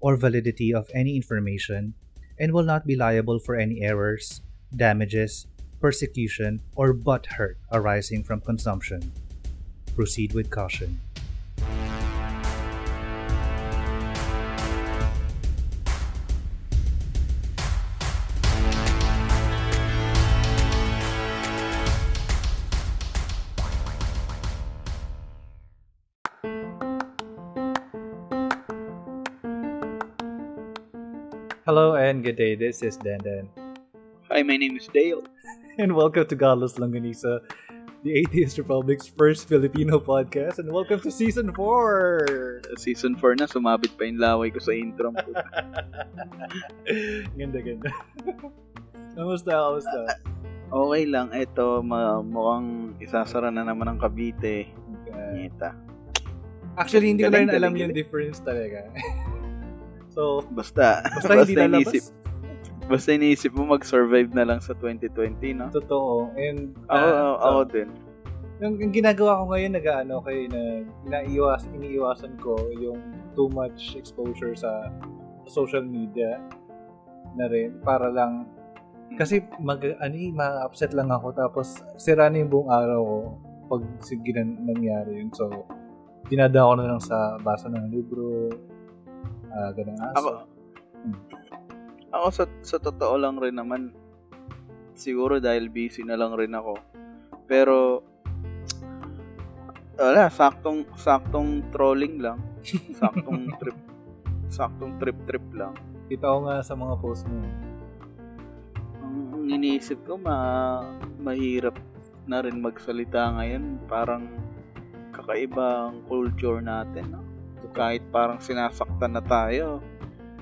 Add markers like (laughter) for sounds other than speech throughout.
or validity of any information and will not be liable for any errors, damages, persecution, or butt hurt arising from consumption. Proceed with caution. Hello and good day. This is Dandan. Hi, my name is Dale. (laughs) And welcome to Godless Longanisa, the Atheist Republic's first Filipino podcast. And welcome to Season 4! Season 4 na, sumabit pa yung laway ko sa intro (laughs) ganda, ganda. (laughs) Kamusta, kamusta? Okay lang, ito mukhang isasara na naman ang Cavite. Ngita. Actually, hindi ko na alam galing, yung difference talaga. So, Basta, basta, hindi lalabas. iniisip, basta iniisip mo mag-survive na lang sa 2020, no? Totoo. And, Ako, ah, ako so, din. yung, yung ginagawa ko ngayon, nag-ano kayo na inaiwas, iniiwasan ko yung too much exposure sa social media na rin para lang kasi mag ano eh, ma-upset lang ako tapos sira na yung buong araw ko pag sige na nangyari yun. So, dinada ko na lang sa basa ng libro, ah ganang aso. Ako, Hmm. ako sa, sa totoo lang rin naman, siguro dahil busy na lang rin ako. Pero, wala, saktong, saktong trolling lang. (laughs) Saktong trip, saktong trip-trip lang. Kita ko nga sa mga post mo. Ang, ang iniisip ko, ma, mahirap na rin magsalita ngayon. Parang kakaiba ang culture natin. No? Kahit parang sinasaktan na tayo,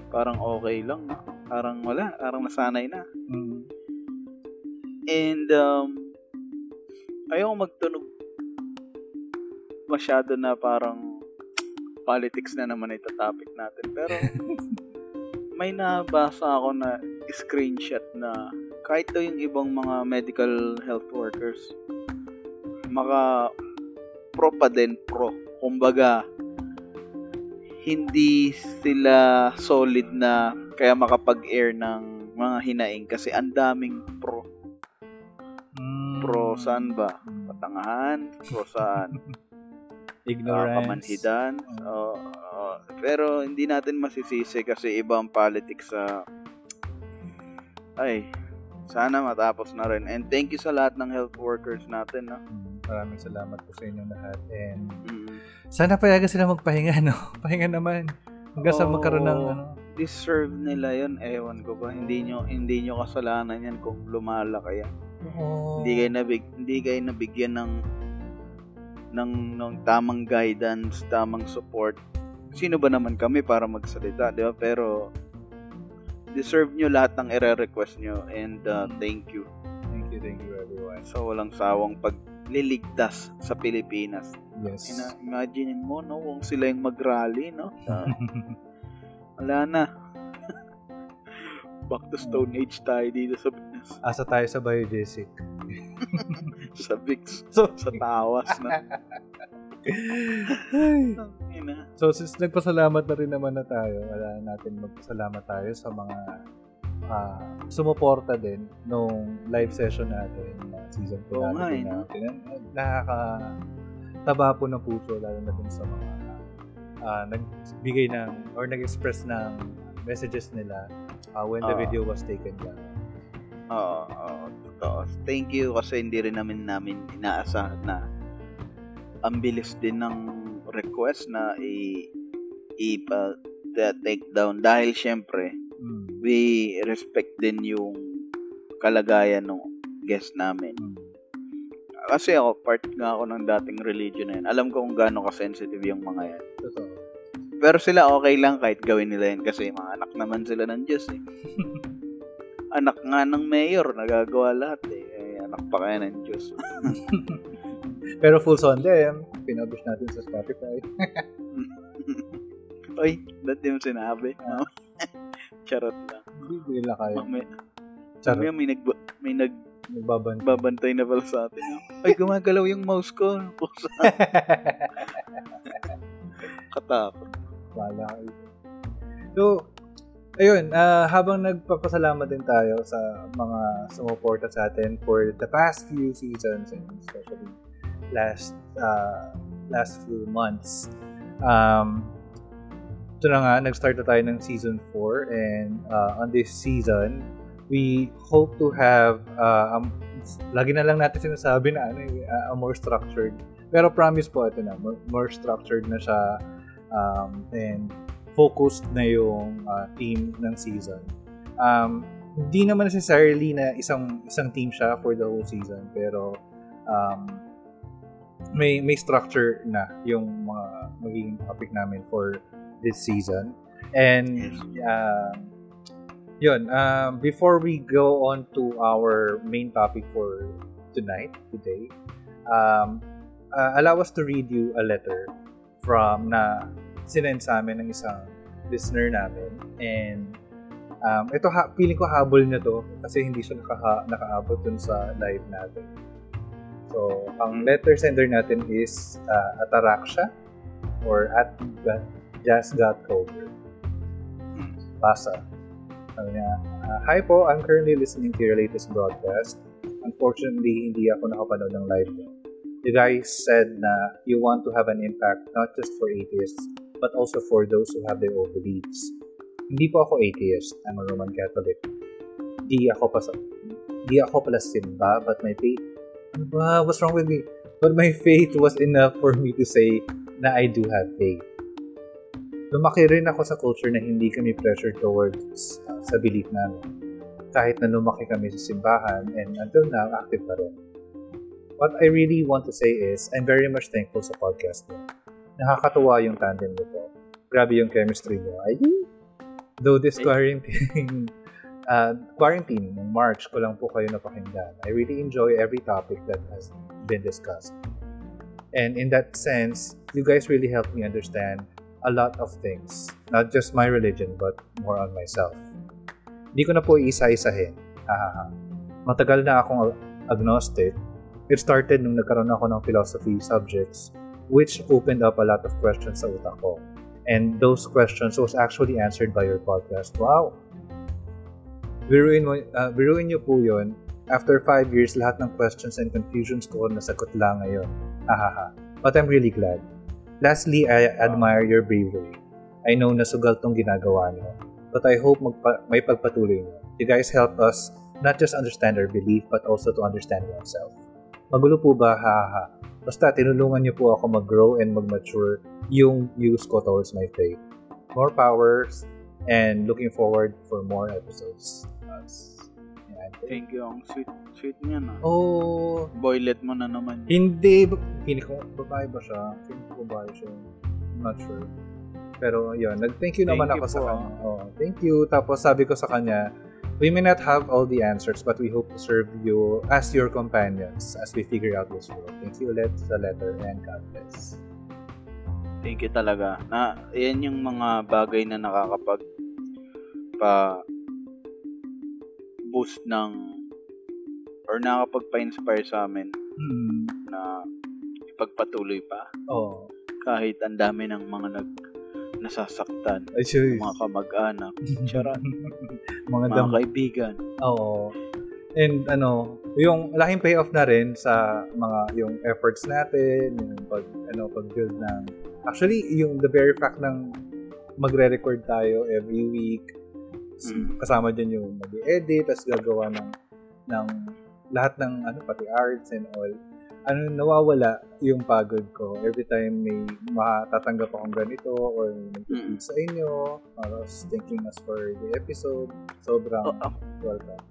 parang okay lang. No? Parang wala, parang nasanay na. Mm. And, um, ayaw magtunog masyado na parang politics na naman ito topic natin. Pero, (laughs) may nabasa ako na screenshot na kahit daw yung ibang mga medical health workers, maka pro pa din pro. Kumbaga, hindi sila solid na kaya makapag-air ng mga hinaing kasi ang daming pro. Mm. Pro saan ba? Patangahan? Pro saan? (laughs) Ignorance. uh, kamanhidan. Oo, oo. pero hindi natin masisisi kasi iba ang politics sa ay sana matapos na rin. And thank you sa lahat ng health workers natin. No? Mm, Maraming salamat po sa inyong lahat. And Mm. Sana payagan sila magpahinga, no? (laughs) Pahinga naman. Hanggang sa Oo. magkaroon ng ano. Deserve nila yon Ewan ko ba. Hindi nyo, hindi nyo kasalanan yan kung lumala kaya. Oo. Hindi kayo, nabig, hindi kayo nabigyan ng ng, ng tamang guidance, tamang support. Sino ba naman kami para magsalita, di ba? Pero deserve nyo lahat ng ire-request nyo and uh, thank you. Thank you, thank you everyone. sa walang sawang pagliligtas sa Pilipinas. Yes. Ina, imagine mo, no, kung sila yung mag-rally, no? Sa, (laughs) wala na. (laughs) Back to Stone Age tayo dito sa Pinas. Asa tayo sa biodesic. (laughs) Sa Vix. So, Sa tawas na. So since nagpasalamat na rin naman na tayo, wala natin magpasalamat tayo sa mga ah, sumuporta din nung live session natin na season 2 Oo nga, natin. no? natin. Nakaka taba po ng puso lalo na dun sa mga ah, nagbigay ng or nag-express ng messages nila ah, when the Oo. video was taken down. Oo, oo, totoo. Thank you kasi hindi rin namin namin inaasahan na ang bilis din ng request na i ipa take down dahil syempre Mm. we respect din yung kalagayan ng guest namin. Mm. Kasi ako, part nga ako ng dating religion na yan. Alam ko kung gaano ka-sensitive yung mga yan. Totoo. Pero sila okay lang kahit gawin nila yun kasi mga anak naman sila ng Diyos eh. (laughs) anak nga ng mayor, nagagawa lahat eh. eh anak pa kaya ng Diyos. (laughs) Pero full on them, pinublish natin sa Spotify. (laughs) Oy, dati mo sinabi. No? Charot lang. Hindi nila kaya. May, Charot. may, may, nag, may nag, Nagbabantay. babantay na pala sa atin. Ay, gumagalaw yung mouse ko. (laughs) Katakot. Wala kayo. So, ayun, ah, habang nagpapasalamat din tayo sa mga sumuporta sa atin for the past few seasons and especially last uh, last few months. Um, ito na nga, nag-start na tayo ng season 4 and uh, on this season, we hope to have uh, um, lagi na lang natin sinasabi na ano, uh, more structured. Pero promise po ito na, more, more structured na siya um, and focused na yung uh, team ng season. Um, hindi naman necessarily na isang isang team siya for the whole season pero um, may may structure na yung mga magiging topic namin for this season. And uh, yun, um, before we go on to our main topic for tonight, today, um, uh, allow us to read you a letter from na sinend sa amin ng isang listener namin. And um, ito, ha, feeling ko habol niya to kasi hindi siya naka, nakaabot dun sa live natin. So, ang letter sender natin is uh, Ataraksha or at Just Got Cover. Basa. Sabi niya, uh, Hi po, I'm currently listening to your latest broadcast. Unfortunately, hindi ako nakapanood ng live niyo. You guys said na you want to have an impact not just for atheists, but also for those who have their own beliefs. Hindi po ako atheist. I'm a Roman Catholic. Di ako pa sa, di ako pala simba, but my faith, ano ba? What's wrong with me? But my faith was enough for me to say na I do have faith. Lumaki rin ako sa culture na hindi kami pressure towards uh, sa belief namin. Kahit na lumaki kami sa simbahan and until now, active pa rin. What I really want to say is, I'm very much thankful sa podcast niyo. Nakakatuwa yung tandem nito. Grabe yung chemistry niyo. Ay, though this quarantine, uh, (laughs) quarantine, ng March ko lang po kayo napakinggan. I really enjoy every topic that has been discussed. And in that sense, you guys really helped me understand a lot of things. Not just my religion, but more on myself. Hindi ko na po isa-isahin. Hahaha. Matagal na akong agnostic. It started nung nagkaroon ako ng philosophy subjects which opened up a lot of questions sa utak ko. And those questions was actually answered by your podcast. Wow! Biruin, mo, uh, biruin niyo po yun. After five years, lahat ng questions and confusions ko nasagot lang ngayon. Hahaha. But I'm really glad. Lastly, I admire your bravery. I know na sugal tong ginagawa niyo. But I hope magpa- may pagpatuloy niyo. You guys help us not just understand our belief, but also to understand oneself. Magulo po ba? Hahaha. Basta tinulungan niyo po ako mag-grow and mag-mature yung views ko towards my faith. More powers and looking forward for more episodes. Yes. Thank you. Ang sweet, sweet niya na. Oh, Boylet mo na naman. hindi. Hindi ko, babae ba siya? Hindi ko babae siya. I'm not sure. Pero yun, nag-thank you Thank naman you ako sa po, kanya. Oh, thank you. Tapos sabi ko sa kanya, we may not have all the answers, but we hope to serve you as your companions as we figure out this world. Thank you ulit sa letter and God bless. Thank you talaga. Na, yan yung mga bagay na nakakapag pa boost ng or nakakapagpa-inspire sa amin Hmm. na ipagpatuloy pa Oh. kahit ang dami ng mga nag nasasaktan Ay, sure. mga kamag-anak (laughs) charot mga mga dam- kaibigan Oo. And ano, yung laking payoff na rin sa mga yung efforts natin, yung pag ano pag-build ng actually yung the very fact ng magre-record tayo every week Mm. kasama din yung mag-edit tapos gagawa ng ng lahat ng ano pati arts and all. Ano nawawala yung pagod ko. Every time may matatanggap akong ganito or may Mm. sa inyo or thanking us for the episode. Sobrang O, ako, welcome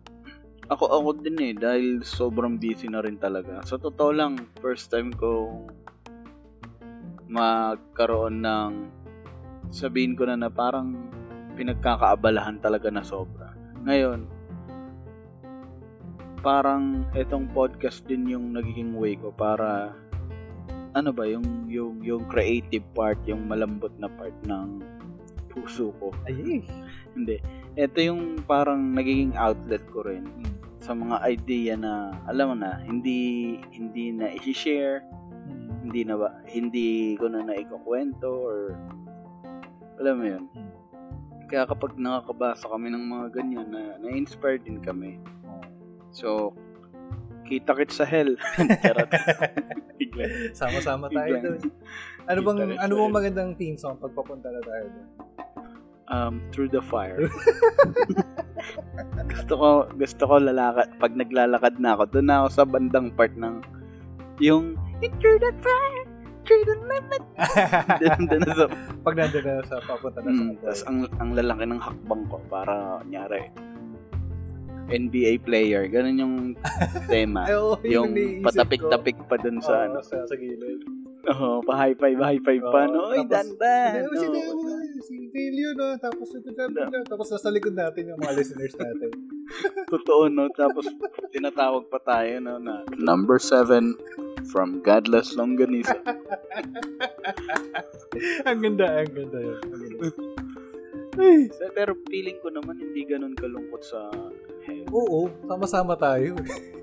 ako ako din eh dahil sobrang busy na rin talaga. Sa totoo lang first time ko magkaroon ng sabihin ko na na parang pinagkakaabalahan talaga na sobra. Ngayon, parang itong podcast din yung nagiging way ko para ano ba yung yung yung creative part, yung malambot na part ng puso ko. Ay, Hindi. Ito yung parang nagiging outlet ko rin sa mga idea na alam mo na hindi hindi na i-share, hindi na ba hindi ko na naikukwento or alam mo yun. Kaya kapag nakakabasa kami ng mga ganyan na na-inspire din kami. So, kita kit sa hell. (laughs) (laughs) Sama-sama tayo doon. Ano bang ano bang magandang theme song pag papunta na tayo doon? um, through the fire. (laughs) gusto ko gusto ko lalakad pag naglalakad na ako doon na ako sa bandang part ng yung through the fire through the limit doon, na sa pag nandun na sa papunta na sa mm, tas ang ang lalaki ng hakbang ko para nyari NBA player ganun yung (laughs) tema Ay, oo, yung ko. patapik-tapik pa dun sa Oo, ano sa, sa gilid. Oh, pa-high five high five pa Oo, no oy dandan Hindi, si Oo. Deo, si no? Tapos ito na, tapos nasa likod natin yung mga listeners natin. (laughs) Totoo, no? Tapos, tinatawag pa tayo, no, na number 7 from Godless Longganisa. (laughs) ang ganda, ang ganda yun. Ang ganda. So, pero feeling ko naman hindi ganun kalungkot sa hell. Oo, sama-sama tayo. (laughs)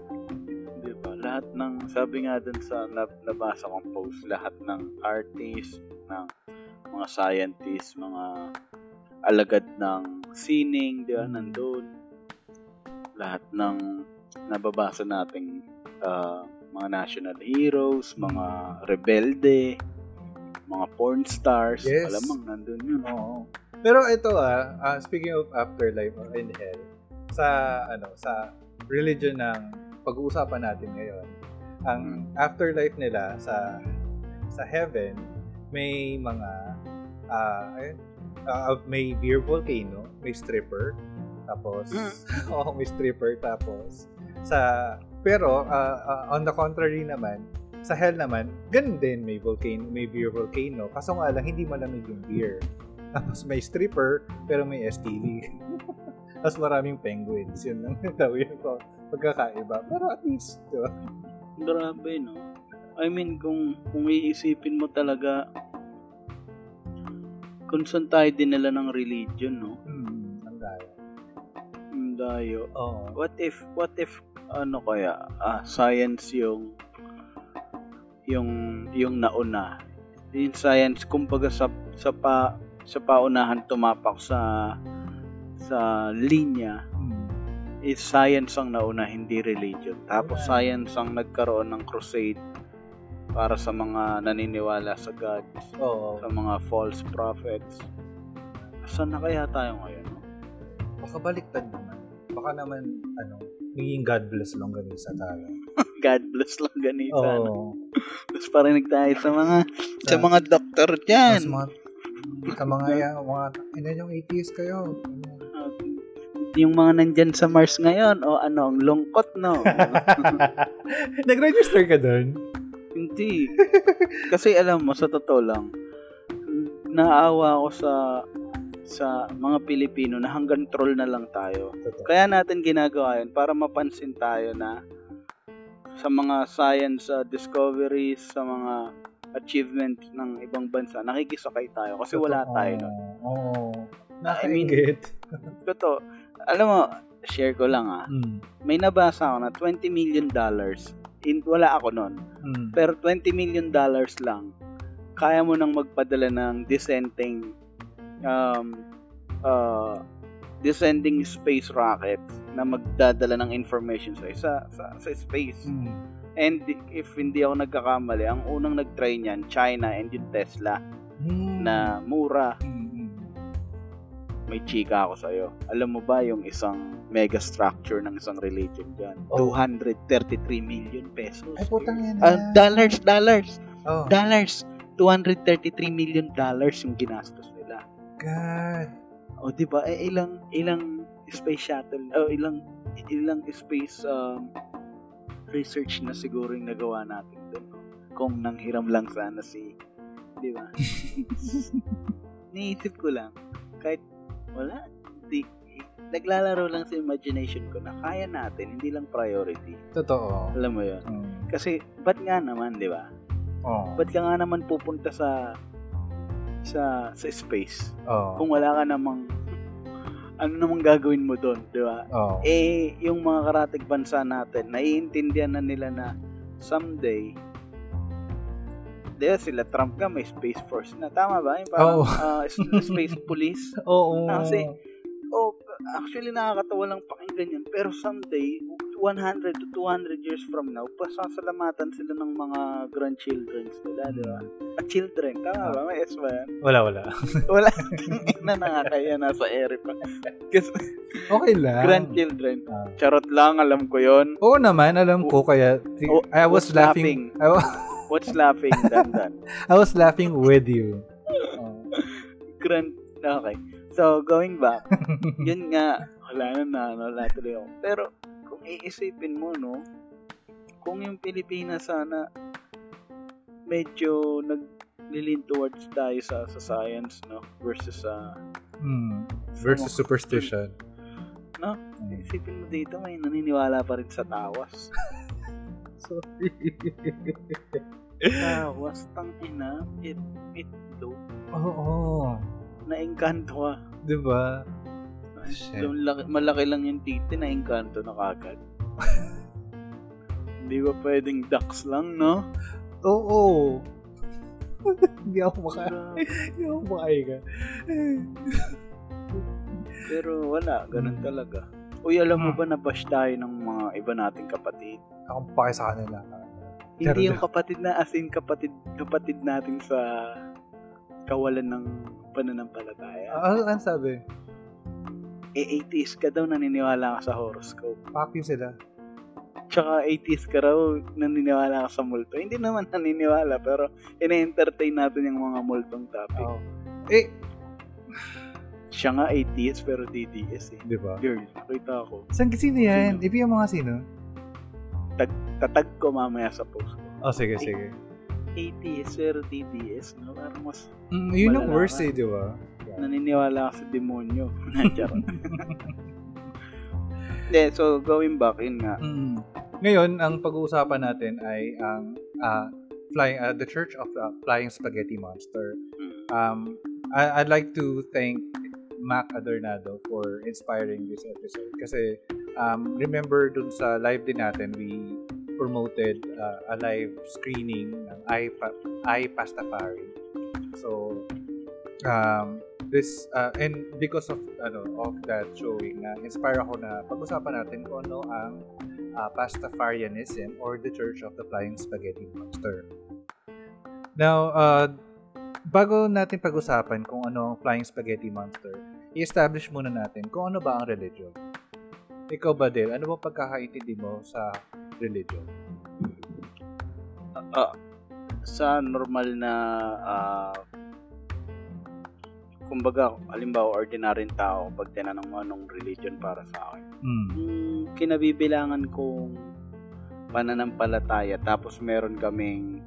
Di ba? Lahat ng, sabi nga dun sa nab- nabasa kong post, lahat ng artist, ng mga scientists, mga alagad ng sining, di ba, nandun. Lahat ng nababasa nating ah, mga national heroes, mga rebelde, mga porn stars, Yes. malamang nandun yun. Oo. Pero ito ah, ah, speaking of afterlife or in hell, sa ano, sa religion ng pag-uusapan natin ngayon, ang afterlife nila sa sa heaven may mga ayun, ah, may beer volcano, may stripper, tapos (laughs) oh, may stripper tapos sa pero ah, ah, on the contrary naman sa hell naman, ganun din may volcano, may beer volcano. Kaso nga lang hindi malamig yung beer. (laughs) Tapos may stripper pero may STD. (laughs) Tapos maraming penguins. Yun lang daw yung ko- pagkakaiba. Pero at least, di ba? Grabe, no? I mean, kung, kung iisipin mo talaga, kung saan tayo dinala ng religion, no? Hmm, ang daya. Ang dayo. Oo. What if, what if, ano kaya, ah, science yung, yung, yung nauna. Yung science, kumbaga sa, sa pa, sa paunahan tumapak sa, sa linya. Is science ang nauna, hindi religion. Tapos science ang nagkaroon ng crusade para sa mga naniniwala sa God, Oo. sa mga false prophets. Saan na kaya tayo ngayon? Baka baliktad naman. Baka naman, ano, maging God bless longganisa tayo. God bless lang ganito. ano? Oo. Tapos parinig tayo sa mga sa Sa- mga doktor dyan. Mas mga, sa mga, yan, mga, ilan yung atheist kayo? Yung mga nandyan sa Mars ngayon, o ano, ang lungkot, no? (laughs) Nag-register ka doon? Hindi. Kasi alam mo, sa totoo lang, naawa ako sa sa mga Pilipino na hanggang troll na lang tayo. Totoo. Kaya natin ginagawa yun para mapansin tayo na sa mga science uh, discoveries, sa mga achievements ng ibang bansa, nakikisakay tayo kasi wala Totoo. tayo nun. Oo. I mean-. (laughs) Totoo. Alam mo, share ko lang ah. Mm. May nabasa ako na 20 million dollars. In, wala ako nun. Mm. Pero 20 million dollars lang, kaya mo nang magpadala ng descending um, uh, descending space rocket na magdadala ng information sa isa sa, sa space. Mm. And if hindi ako nagkakamali, ang unang nag-try niyan, China and yung Tesla Mm. na mura. Mm. May chika ako sa'yo. Alam mo ba yung isang mega structure ng isang religion dyan? Oh. 233 million pesos. Ay, putang yan. Ah, dollars, dollars. Oh, dollars. 233 million dollars yung ginastos nila. God. O di ba? Eh ilang ilang space shuttle o ilang ilang space um, research na siguro yung nagawa natin doon. Kung nanghiram lang sana si di ba? (laughs) niisip ko lang, kahit wala, di, naglalaro lang sa imagination ko na kaya natin, hindi lang priority. Totoo. Alam mo yun? Mm. Kasi, ba't nga naman, di ba? Oh. Ba't ka nga naman pupunta sa sa sa space Oh. kung wala ka namang ano namang gagawin mo doon, di ba? Oh. Eh, yung mga karatig bansa natin, naiintindihan na nila na someday, ba sila Trump ka may Space Force na. Tama ba? Yung parang ah, s- (laughs) Space Police. Oo. Ah, kasi, oh, actually nakakatawa lang pakinggan yun. Pero someday, 100 to 200 years from now, pasasalamatan sila ng mga grandchildren nila, di ba? At children, tama ba? May S ba yan? Wala, wala. (laughs) Wala. na nakakaya nasa ere pa. Kasi Okay lang. grandchildren. Ah. Charot lang, alam ko yon. Oo naman, alam ko kaya Oh, I was what's laughing. I, wa- (laughs) What's laughing, Dandan? (laughs) I was laughing with you. Oh. Grand, okay. So, going back, (laughs) yun nga, wala na na, no, wala tuloy ako. Pero, kung iisipin mo, no, kung yung Pilipinas sana, medyo naglilin towards tayo sa, sa science, no, versus sa, Hmm. Versus superstition. (laughs) no, Hmm. isipin mo dito, may naniniwala pa rin sa tawas. Sorry. Tawas, (laughs) tang ina, it, ito, Oo. na-engkanto ka. Diba? Shit. Laki, malaki lang yung titi na engkanto na kagad. (laughs) Hindi ba pwedeng ducks lang, no? Oo. (laughs) Hindi ako maka... Hindi ako makainga. Pero wala, ganun Hmm. talaga. Uy, alam mo Hmm. ba na bash tayo ng mga iba nating kapatid? Akong pake sa kanila. Hindi Pero- yung kapatid na as in kapatid, kapatid natin sa kawalan ng pananampalataya. Ah, ano sabi? Eh, atheist ka daw, naniniwala ka sa horoscope. Fuck you sila. Tsaka atheist ka raw, naniniwala ka sa multo. Hindi naman naniniwala, pero ina-entertain natin yung mga multong topic. Oo. Eh, Siya nga atheist, pero DDS eh. di ba? Girl, nakita ako. Saan sino yan? Sino? Ipi yung mga sino? Tatag ko mamaya sa post ko. Oh, sige, sige. atheist, pero DDS, no? Parang mas Mm, yun ang worst eh, di ba? naniniwala ka sa demonyo. (laughs) Charot. Hindi, so going back, in nga. Mm. Ngayon, ang pag-uusapan natin ay ang ah, flying uh, the Church of the Flying Spaghetti Monster. Um, I, I'd like to thank Mac Adornado for inspiring this episode kasi um, remember dun sa live din natin we promoted uh, a live screening ng I, I Pastafari. So um, this uh, and because of ano of that showing na inspire ako na pag-usapan natin kung ano ang uh, Pastafarianism or the Church of the Flying Spaghetti Monster. Now, uh, bago natin pag-usapan kung ano ang Flying Spaghetti Monster, i-establish muna natin kung ano ba ang religion. Ikaw ba, Del? Ano ba pagkakaintindi mo sa religion? Ah, sa normal na ah, kumbaga, halimbawa, ordinaryong tao, pag tinanong mo anong religion para sa akin, Mm. yung kinabibilangan kong pananampalataya, tapos meron kaming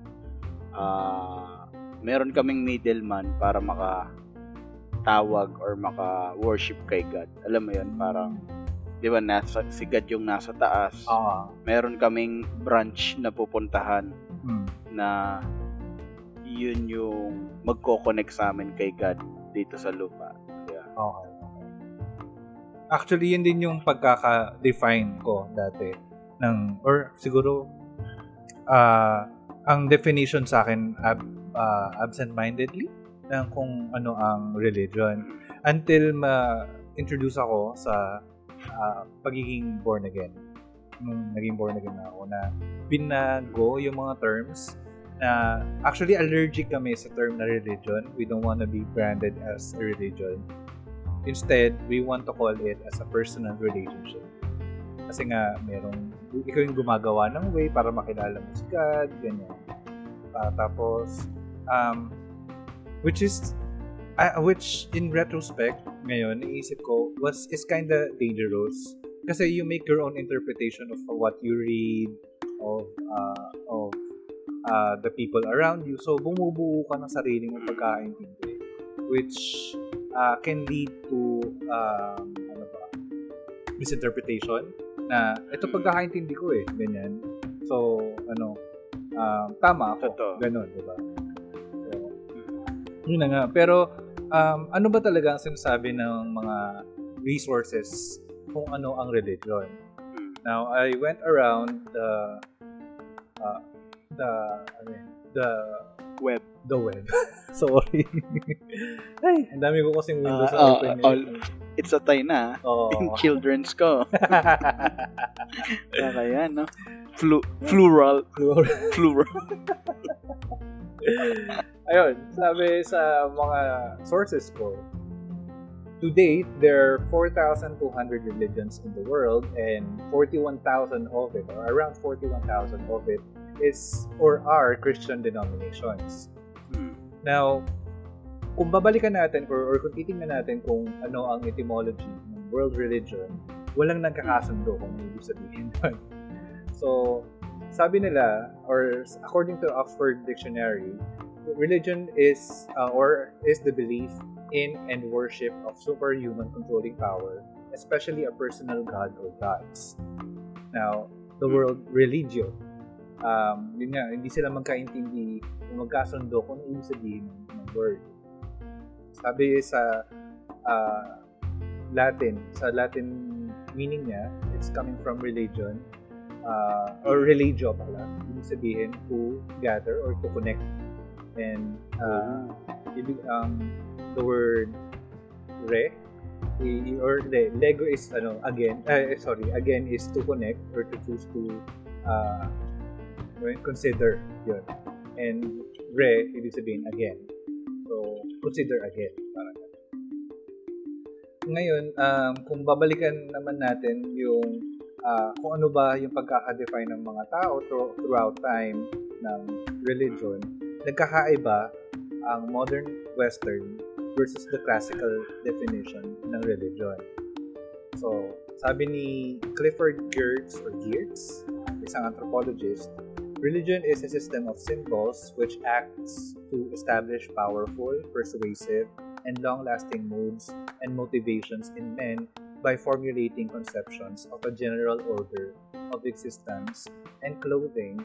ah, meron kaming middleman para maka tawag or maka-worship kay God. Alam mo yun, parang, di ba, nasa, si God yung nasa taas. Ah. Meron kaming branch na pupuntahan Mm. na yun yung magko-connect sa amin kay God dito sa lupa. Yeah. Okay. okay. Actually, yun din yung pagkaka-define ko dati ng or siguro ah ang definition sa akin ab, ah, absent-mindedly ng kung ano ang religion until ma-introduce ako sa ah, pagiging born again. Nung naging born again na ako na binago yung mga terms na actually allergic kami sa term na religion. We don't want to be branded as a religion. Instead, we want to call it as a personal relationship. Kasi nga, merong, ikaw yung gumagawa ng way para makilala mo si God, ganyan. Ah, tapos, um, which is, ah, which in retrospect, ngayon, naisip ko, was, is kinda dangerous. Kasi you make your own interpretation of what you read, of, uh, of uh, the people around you. So, bumubuo ka ng sarili mong pagkaintindi. which uh, can lead to um, ano ba, misinterpretation na ito pagkakaintindi ko eh, ganyan. So, ano, um, tama ako. Totoo. Ganon, di ba? So, yun na nga. Pero, um, ano ba talaga ang sinasabi ng mga resources kung ano ang religion? Mm. Now, I went around the uh, the ano yun, the Web. the web. (laughs) Sorry. Ay, ang dami ko kasing Windows Ah, ah, open. all- It's a tie na. Oh. In children's ko. (laughs) Kaya kaya, no? Flu- plural. Plural. (laughs) Ayun, sabi sa mga sources ko, to date, there are 4,200 religions in the world and 41,000 of it, or around 41,000 of it, is or are Christian denominations. Hmm. Now, kung babalikan natin or, or kung titingnan natin kung ano ang etymology ng world religion, walang nagkakasundo kung ano ibig sabihin (laughs) doon. So, sabi nila, or according to Oxford Dictionary, religion is uh, or is the belief in and worship of superhuman controlling power, especially a personal god or gods. Now, the word religio, um, yun nga, hindi sila magkaintindi kung magkasundo kung ano ibig sabihin ng, ng word. Sabi sa uh, Latin, sa Latin meaning niya, it's coming from religion, uh, or religio pala, ibig sabihin to gather or to connect. And uh, ibig, um, the word re, or the lego is ano again uh, sorry again is to connect or to choose to uh, consider yun. And re ibig sabihin again. So consider again parang ngayon um, kung babalikan naman natin yung ah, kung ano ba yung pagkaka-define ng mga tao thro- throughout time ng religion nagkakaiba ang modern western versus the classical definition ng religion. So, sabi ni Clifford Geertz or Geertz, isang anthropologist, religion is a system of symbols which acts to establish powerful, persuasive, and long-lasting moods and motivations in men by formulating conceptions of a general order of existence and clothing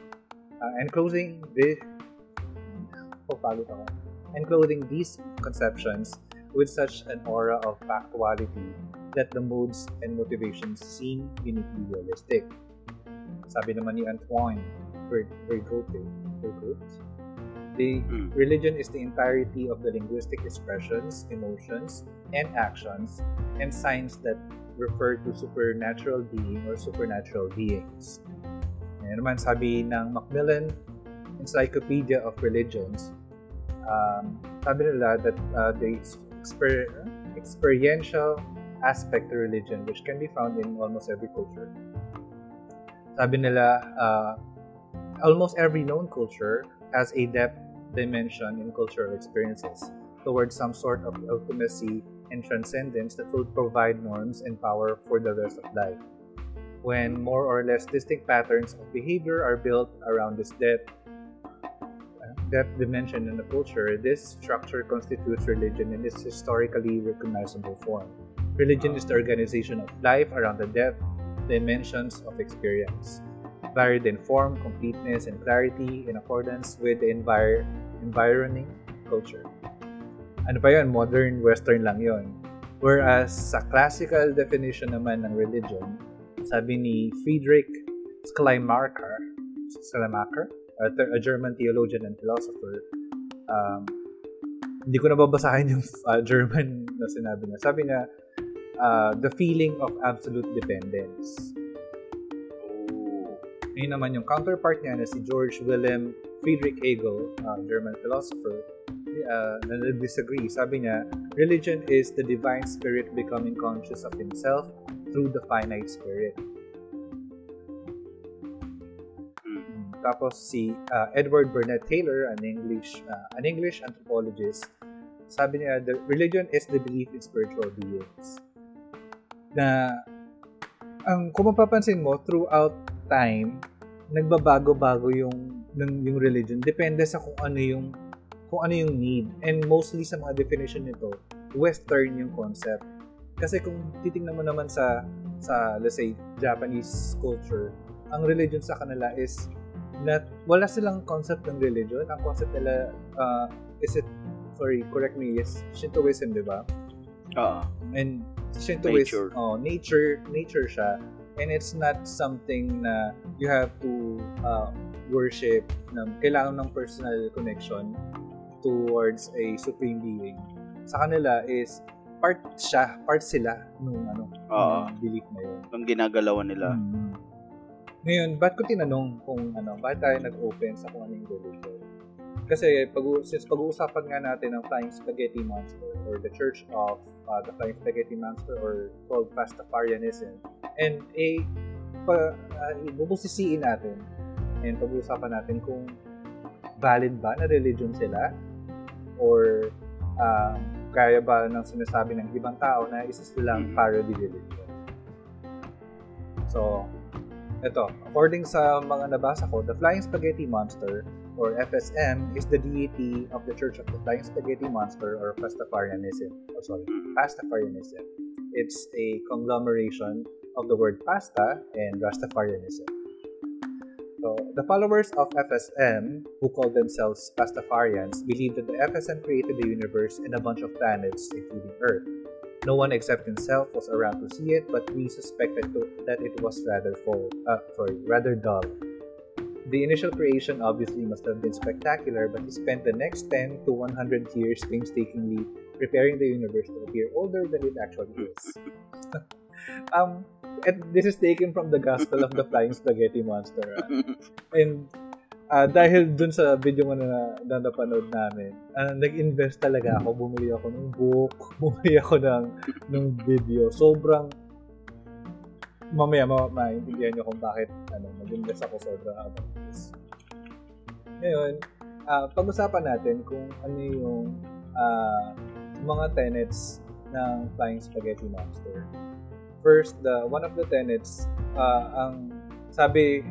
uh, and clothing the oh, and clothing these conceptions with such an aura of factuality that the moods and motivations seem uniquely realistic. Sabi naman ni Antoine Ver- Vergote, the Mm. religion is the entirety of the linguistic expressions, emotions, and actions, and signs that refer to supernatural being or supernatural beings. Ngayon naman sabi ng Macmillan Encyclopedia of Religions, um, sabi nila that uh, the exper- experiential aspect of religion which can be found in almost every culture. Sabi nila, uh, almost every known culture has a depth dimension in cultural experiences towards some sort of ultimacy and transcendence that will provide norms and power for the rest of life. When more or less distinct patterns of behavior are built around this depth, depth dimension in the culture, this structure constitutes religion in its historically recognizable form. Religion is the organization of life around the depth dimensions of experience, varied in form, completeness, and clarity in accordance with the envir- environing culture. Ano pa yun? Modern Western lang yon. Whereas sa classical definition naman ng religion, sabi ni Friedrich Schleiermacher, Schleiermacher, a, a German theologian and philosopher, um, hindi ko nababasahin yung uh, German na sinabi niya. Sabi niya, uh, the feeling of absolute dependence. Ngayon naman yung counterpart niya na si George Wilhelm Friedrich Hegel, uh, German philosopher, uh, na disagree. Sabi niya, religion is the divine spirit becoming conscious of himself through the finite spirit. Mm. Tapos si uh, Edward Burnett Taylor, an English uh, an English anthropologist, sabi niya, the religion is the belief in spiritual beings. Na ang kung mapapansin mo throughout time, nagbabago-bago yung ng yung religion depende sa kung ano yung kung ano yung need. And mostly sa mga definition nito, Western yung concept. Kasi kung titingnan mo naman sa, sa let's say, Japanese culture, ang religion sa kanila is not, wala silang concept ng religion. Ang concept nila, uh, is it, sorry, correct me, is Shintoism, di ba? Oo. And Shintoism, Nature. oh, nature, nature siya. And it's not something na you have to uh, worship na kailangan ng personal connection towards a supreme being. Sa kanila is part siya, part sila nung ano, Oo. nung belief na yun. Ang ginagalawan nila. Mm. Ngayon, ba't ko tinanong kung ano, bakit tayo nag-open sa kung ano yung religion? Kasi pag since pag-uusapan nga natin ang Flying Spaghetti Monster or the Church of uh, the Flying Spaghetti Monster or called Pastafarianism and eh pa, uh, bubusisiin natin and pag-uusapan natin kung valid ba na religion sila or uh, kaya ba ng sinasabi ng ibang tao na isa silang Mhm. parody religion. So, ito, according sa mga nabasa ko, the Flying Spaghetti Monster or FSM is the deity of the Church of the Flying Spaghetti Monster or Pastafarianism. Oh, sorry, Mm. Pastafarianism. It's a conglomeration of the word pasta and Rastafarianism. The followers of FSM, who call themselves Pastafarians, believe that the FSM created the universe and a bunch of planets, including Earth. No one except himself was around to see it, but we suspected to, that it was rather full, uh, sorry, rather dull. The initial creation obviously must have been spectacular, but he spent the next 10 to 100 years painstakingly preparing the universe to appear older than it actually is. (laughs) um, and this is taken from the Gospel of the Flying Spaghetti Monster. ah. (laughs) And ah, dahil dun sa video mo na, na napanood namin, ah, nag-invest talaga ako. Bumili ako ng book, (laughs) bumili ako ng, ng video. Sobrang mamaya ma maintindihan nyo kung bakit ano, nag-invest ako sobrang about this. Ngayon, ah, pag-usapan natin kung ano yung ah, mga tenets ng Flying Spaghetti Monster. First, the one of the tenets, ah, ang sabi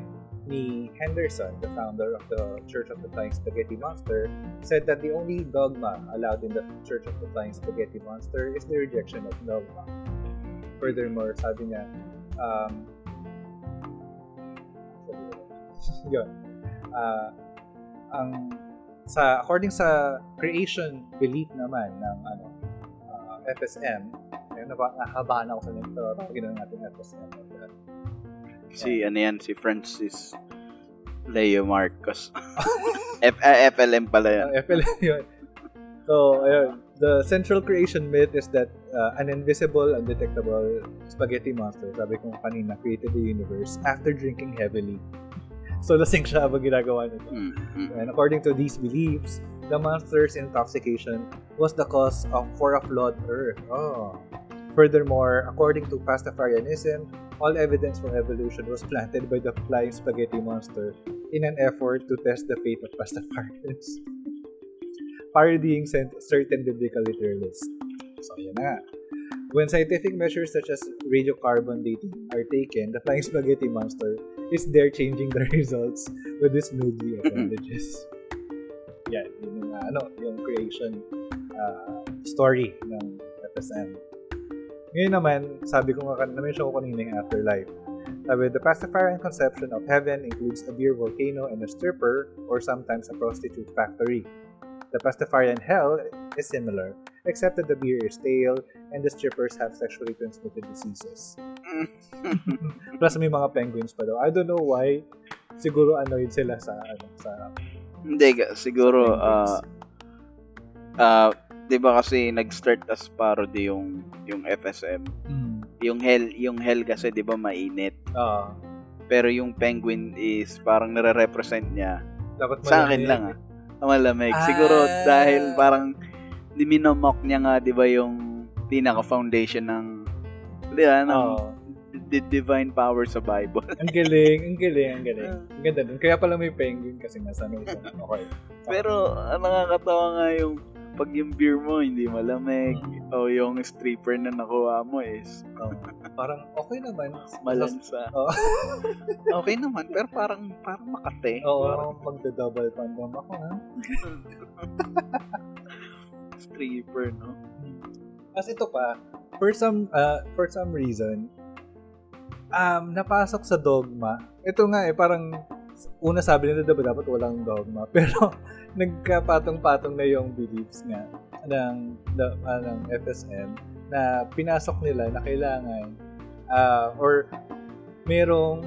ni Henderson, the founder of the Church of the Flying Spaghetti Monster, said that the only dogma allowed in the Church of the Flying Spaghetti Monster is the rejection of dogma. Furthermore, sabi niya, um, (laughs) yun, ah, ang sa according sa creation belief naman ng ano ah, FSM ayun na ba nahabaan ako sa nito tawagin na natin FSM si ano yan, si Francis Leo Marcos. (laughs) F ah, FLM pala yan. Ang FLM (laughs) yun. So, ayun. The central creation myth is that uh, an invisible, undetectable spaghetti monster, sabi ko kanina, created the universe after drinking heavily. (laughs) So, lasing siya habang ginagawa nito. Mm, mm. And according to these beliefs, the monster's intoxication was the cause of for a flawed Earth. Oh. Furthermore, according to Pastafarianism, all evidence for evolution was planted by the flying spaghetti monster in an effort to test the fate of Pastafarians. (laughs) Parodying certain biblical literalists. So, yan na. When scientific measures such as radiocarbon dating are taken, the flying spaghetti monster is there changing the (laughs) results with this nudely (laughs) appendages. Yan, yun yung, uh, ano, yung creation uh, story ng FSM. Ngayon naman, sabi ko nga, na-mention ko kanina yung afterlife. Sabi, the Pastafarian conception of heaven includes a beer volcano and a stripper, or sometimes a prostitute factory. The Pastafarian hell is similar, except that the beer is stale and the strippers have sexually transmitted diseases. (laughs) Plus may mga penguins pa daw. I don't know why. Siguro annoyed sila sa ano sa Hindi, siguro, ah, ah, di ba kasi nag-start as parody yung, yung FSM. mm. Yung hell, yung hell kasi di ba mainit. Ah, Pero yung penguin is parang nare-represent niya. dapat Sa akin lang ah. Malamig. Siguro Ah. dahil parang diminomok niya nga, di ba, yung pinaka-foundation ng, di ba, ng Oo. The divine power sa Bible. Ang galing, ang galing, ang galing. Ang ganda dun. Kaya pala may penguin kasi nasa ano ito. Okay. Pero ang nakakatawa nga yung pag yung beer mo hindi malamig, o yung stripper na nakuha mo is Oh, (laughs) parang okay naman. malansa. Oo. (laughs) okay naman, pero parang parang makate. Oo, Parang magda-double condom ako, ha? (laughs) stripper, no? As ito pa, for some uh, for some reason, um, napasok sa dogma. Ito nga eh, parang una sabi nila diba dapat walang dogma. (laughs) Pero nagkapatong-patong na yung beliefs nga ng, uh, ng FSM na pinasok nila na kailangan uh, or merong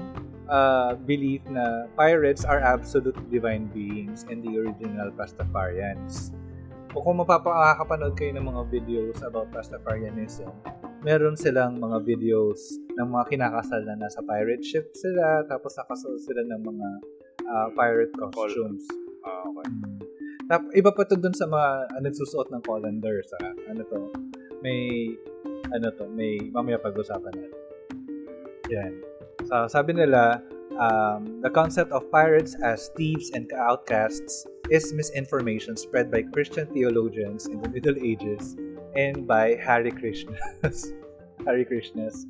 uh, belief na pirates are absolute divine beings and the original Pastafarians. O kung mapapakapanood kayo ng mga videos about Pastafarianism, meron silang mga videos ng mga kinakasal na nasa pirate ship sila, tapos nakasal sila ng mga uh, pirate costumes. Ah, okay. Mm. Tap, iba pa to dun sa mga uh, nagsusuot ng colander sa ano to, may ano to, may mamaya pag-usapan natin. Yan. So, sabi nila, um, the concept of pirates as thieves and outcasts is misinformation spread by Christian theologians in the Middle Ages and by Hare Krishnas. (laughs) Hare Krishnas.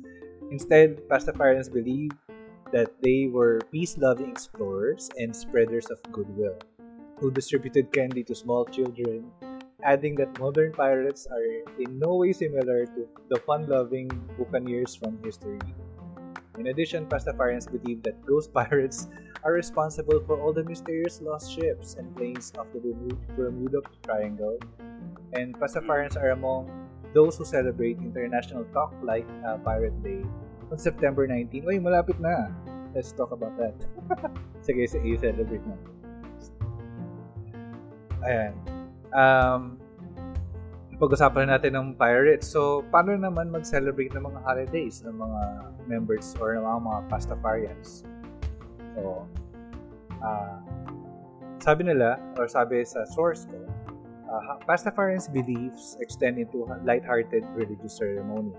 Instead, Pastafarians believe that they were peace-loving explorers and spreaders of goodwill who distributed candy to small children, adding that modern pirates are in no way similar to the fun-loving buccaneers from history. In addition, Pastafarians believe that ghost (laughs) pirates are responsible for all the mysterious lost ships and planes of the Bermuda Triangle, and Pastafarians are among those who celebrate International Talk Like uh, Pirate Day on September 19. Uy, malapit na! Let's talk about that. (laughs) Sige, sige, celebrate na. Ayan. Um, pag-usapan natin ng pirates. So, paano naman mag-celebrate ng mga holidays ng mga members or ng mga, mga Pastafarians? So, uh, sabi nila, or sabi sa source ko, uh, Pastafarians' beliefs extend into light-hearted religious ceremony.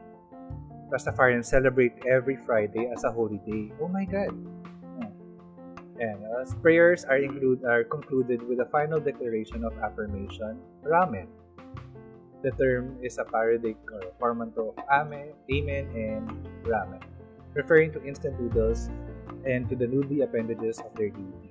Pastafarians celebrate every Friday as a holy day. Oh my God! And uh, prayers are include are concluded with a final declaration of affirmation, Ramen. The term is a parodic or portmanteau of Amen, Amen, and Ramen, referring to instant noodles and to the noodly appendages of their deity.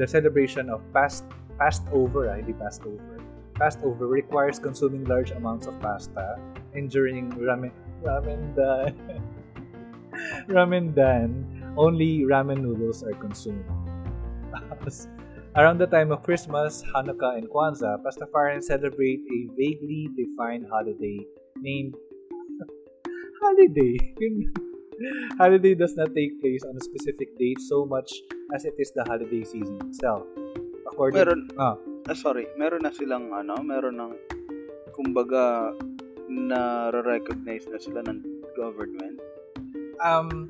The celebration of past Passover, ah, hindi Passover. Passover requires consuming large amounts of pasta, enduring ramen, ramendan, (laughs) ramendan, only ramen noodles are consumed. (laughs) Around the time of Christmas, Hanukkah, and Kwanzaa, Pastafarians celebrate a vaguely defined holiday named (laughs) holiday. (laughs) holiday does not take place on a specific date so much as it is the holiday season itself. According Meron, ah, ah, sorry, meron na silang ano, meron ng kumbaga na recognize na sila ng government. um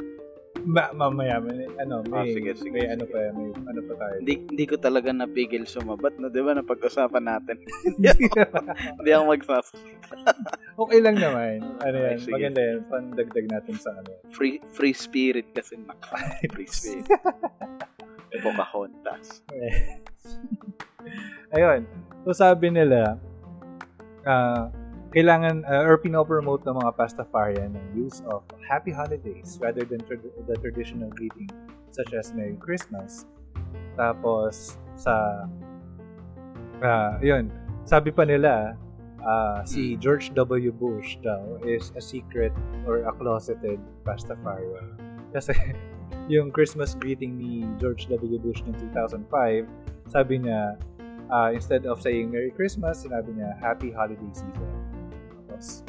ma- mamaya may ano may Ah, sige, sige, may ano sige. pa may ano pa tayo. Hindi, hindi ko talaga napigil sumabat, no? Di ba, napag-usapan natin. (laughs) hindi ako (laughs) magsas. okay lang naman. Ano yan, sige. maganda yan. Pandagdag natin sa ano. Free, free spirit kasi mak. (laughs) free spirit. Pocahontas. Ayun. So sabi nila, ah, kailangan uh, or pinopromote ng mga Pastafarian ng use of happy holidays rather than trad- the traditional greeting such as Merry Christmas. Tapos sa ah, yun, sabi pa nila ah, si George W. Bush daw is a secret or a closeted Pastafarian. Kasi (laughs) yung Christmas greeting ni George W. Bush noong 2005, sabi niya, ah, instead of saying Merry Christmas, sinabi niya Happy Holiday Season. Tapos,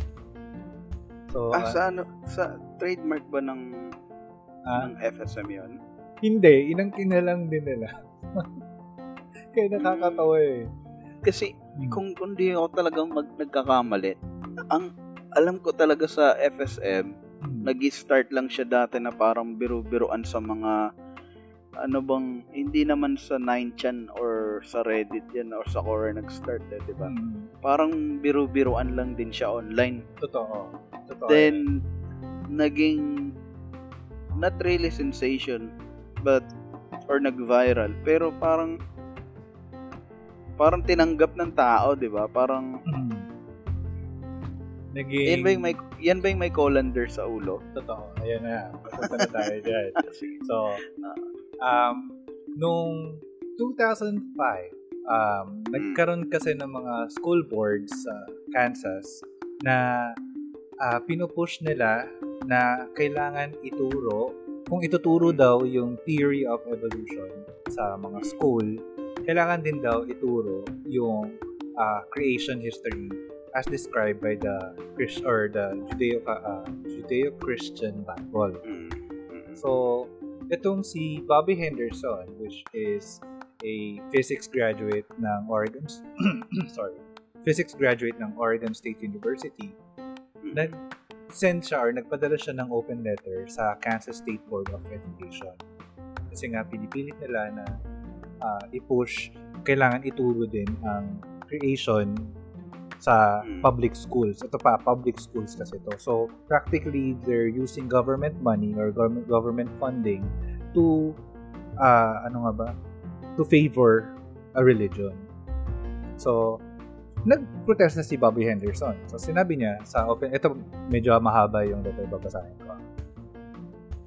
so, Ah, ah, sa ano, sa trademark ba ng, ah, ng FSM yun? hindi, inangkin na lang din nila. (laughs) Kaya nakakatawa eh. Kasi, Hmm. kung, kung di ako talagang mag, nagkakamali, ang alam ko talaga sa FSM, Hmm. nag-start lang siya dati na parang biru-biruan sa mga ano bang hindi naman sa 9chan or sa Reddit yan or sa Quora nag-start eh, di ba? Hmm. Parang biru-biruan lang din siya online. Totoo. Totoo. Then naging not really sensation but or nag-viral pero parang parang tinanggap ng tao, 'di ba? Parang Mm. Naging... yan ba yung may yan ba yung may colander sa ulo? Totoo. Ayan na. Papunta na tayo dyan. (laughs) So, Ah. Um, nung 2005, um, nagkaroon kasi ng mga school boards sa Kansas na uh, pinupush nila na kailangan ituro kung ituturo daw yung theory of evolution sa mga school, kailangan din daw ituro yung uh, creation history as described by the Christ or the Judeo uh, Judeo-Christian Bible. Mm. Mm. So, itong si Bobby Henderson, which is a physics graduate ng Oregon (clears throat) sorry, physics graduate ng Oregon State University, nag-send siya or nagpadala siya ng open letter sa Kansas State Board of Education. Kasi nga pinipilit nila na uh, i-push, kailangan ituro din ang creation sa Mm. public schools. Ito pa, public schools kasi ito. So, practically, they're using government money or government, government funding to, uh, ano nga ba, to favor a religion. So, nag-protest na si Bobby Henderson. So, sinabi niya sa open, ito medyo mahaba yung letter babasahin ko.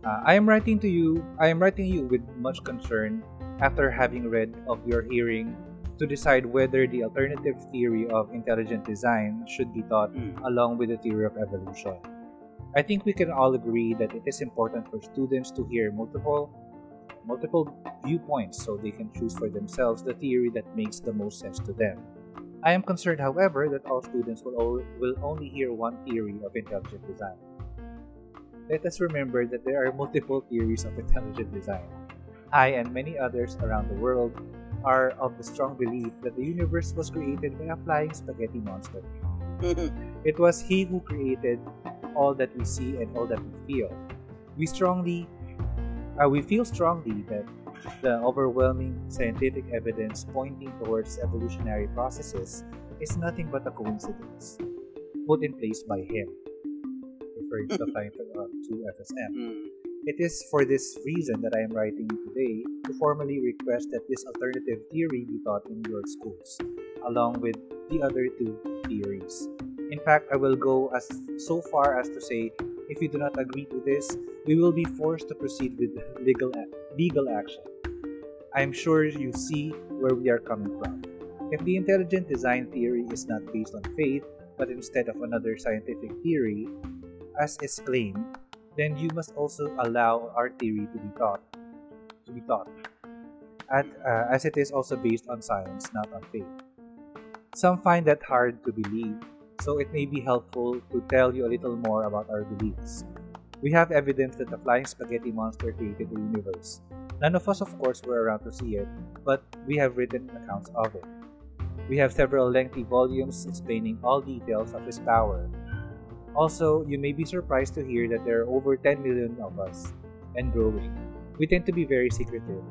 Uh, I am writing to you, I am writing you with much concern after having read of your hearing to decide whether the alternative theory of intelligent design should be taught Mm. along with the theory of evolution. I think we can all agree that it is important for students to hear multiple multiple viewpoints so they can choose for themselves the theory that makes the most sense to them. I am concerned, however, that all students will, o- will only hear one theory of intelligent design. Let us remember that there are multiple theories of intelligent design. I and many others around the world are of the strong belief that the universe was created by a flying spaghetti monster. It was he who created all that we see and all that we feel. We strongly, uh, we feel strongly that the overwhelming scientific evidence pointing towards evolutionary processes is nothing but a coincidence put in place by him, referring to the flying uh, to FSM. Mm. It is for this reason that I am writing you today to formally request that this alternative theory be taught in your schools, along with the other two theories. In fact, I will go as so far as to say, if you do not agree to this, we will be forced to proceed with legal legal action. I am sure you see where we are coming from. If the intelligent design theory is not based on faith, but instead of another scientific theory, as is claimed, then you must also allow our theory to be taught. To be taught, At, uh, as it is also based on science, not on faith. Some find that hard to believe, so it may be helpful to tell you a little more about our beliefs. We have evidence that the flying spaghetti monster created the universe. None of us, of course, were around to see it, but we have written accounts of it. We have several lengthy volumes explaining all details of his power. Also, you may be surprised to hear that there are over 10 million of us, and growing. We tend to be very secretive,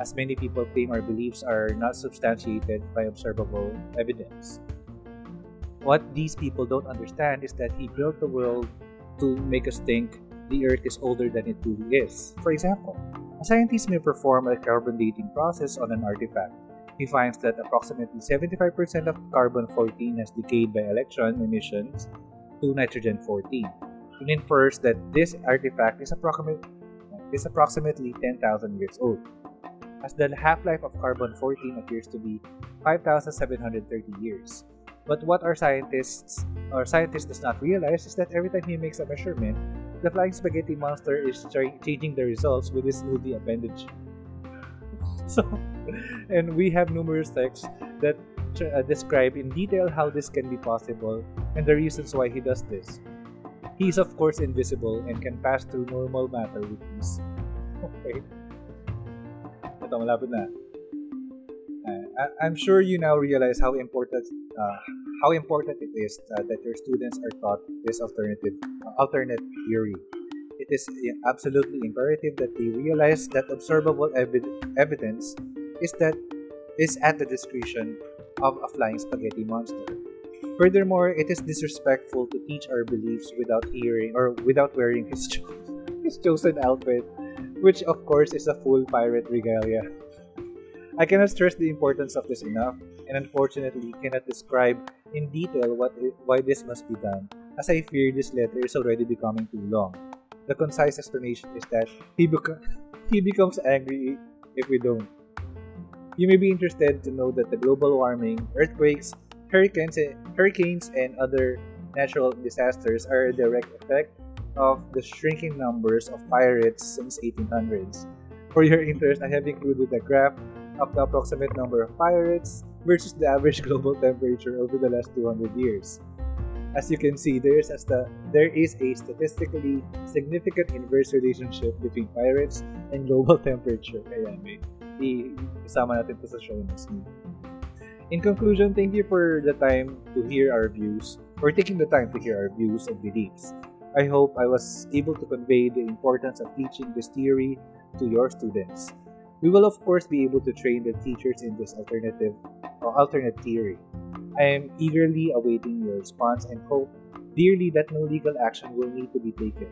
as many people claim our beliefs are not substantiated by observable evidence. What these people don't understand is that he built the world to make us think the Earth is older than it truly is. For example, a scientist may perform a carbon dating process on an artifact. He finds that approximately 75% of carbon 14 has decayed by electron emissions to nitrogen 14. It infers that this artifact is, approximate, is approximately 10,000 years old. As the half-life of carbon 14 appears to be 5,730 years. But what our scientists our scientist does not realize is that every time he makes a measurement, the flying spaghetti monster is ch- changing the results with his smoothie appendage. (laughs) So, and we have numerous texts that uh, describe in detail how this can be possible and the reasons why he does this. He is of course invisible and can pass through normal matter with ease. (laughs) Okay. Ito, malapit na. Uh, I'm sure you now realize how important uh, how important it is uh, that your students are taught this alternative alternate theory. It is absolutely imperative that they realize that observable evi- evidence is that is at the discretion of a flying spaghetti monster. Furthermore, it is disrespectful to teach our beliefs without hearing or without wearing his, cho- (laughs) his chosen outfit, which of course is a full pirate regalia. I cannot stress the importance of this enough. and unfortunately cannot describe in detail what why this must be done, as I fear this letter is already becoming too long. The concise explanation is that he, beca- (laughs) he becomes angry if we don't. You may be interested to know that the global warming, earthquakes, hurricanes, hurricanes and other natural disasters are a direct effect of the shrinking numbers of pirates since 1800s. For your interest, I have included a graph of the approximate number of pirates versus the average (laughs) global temperature over the last 200 years. As you can see, there is a sta- there is a statistically significant inverse relationship between pirates and global (laughs) temperature. May isama natin sa show notes In conclusion, thank you for the time to hear our views, or taking the time to hear our views and beliefs. I hope I was able to convey the importance of teaching this theory to your students. We will of course be able to train the teachers in this alternative or alternate theory. I am eagerly awaiting your response and hope dearly that no legal action will need to be taken.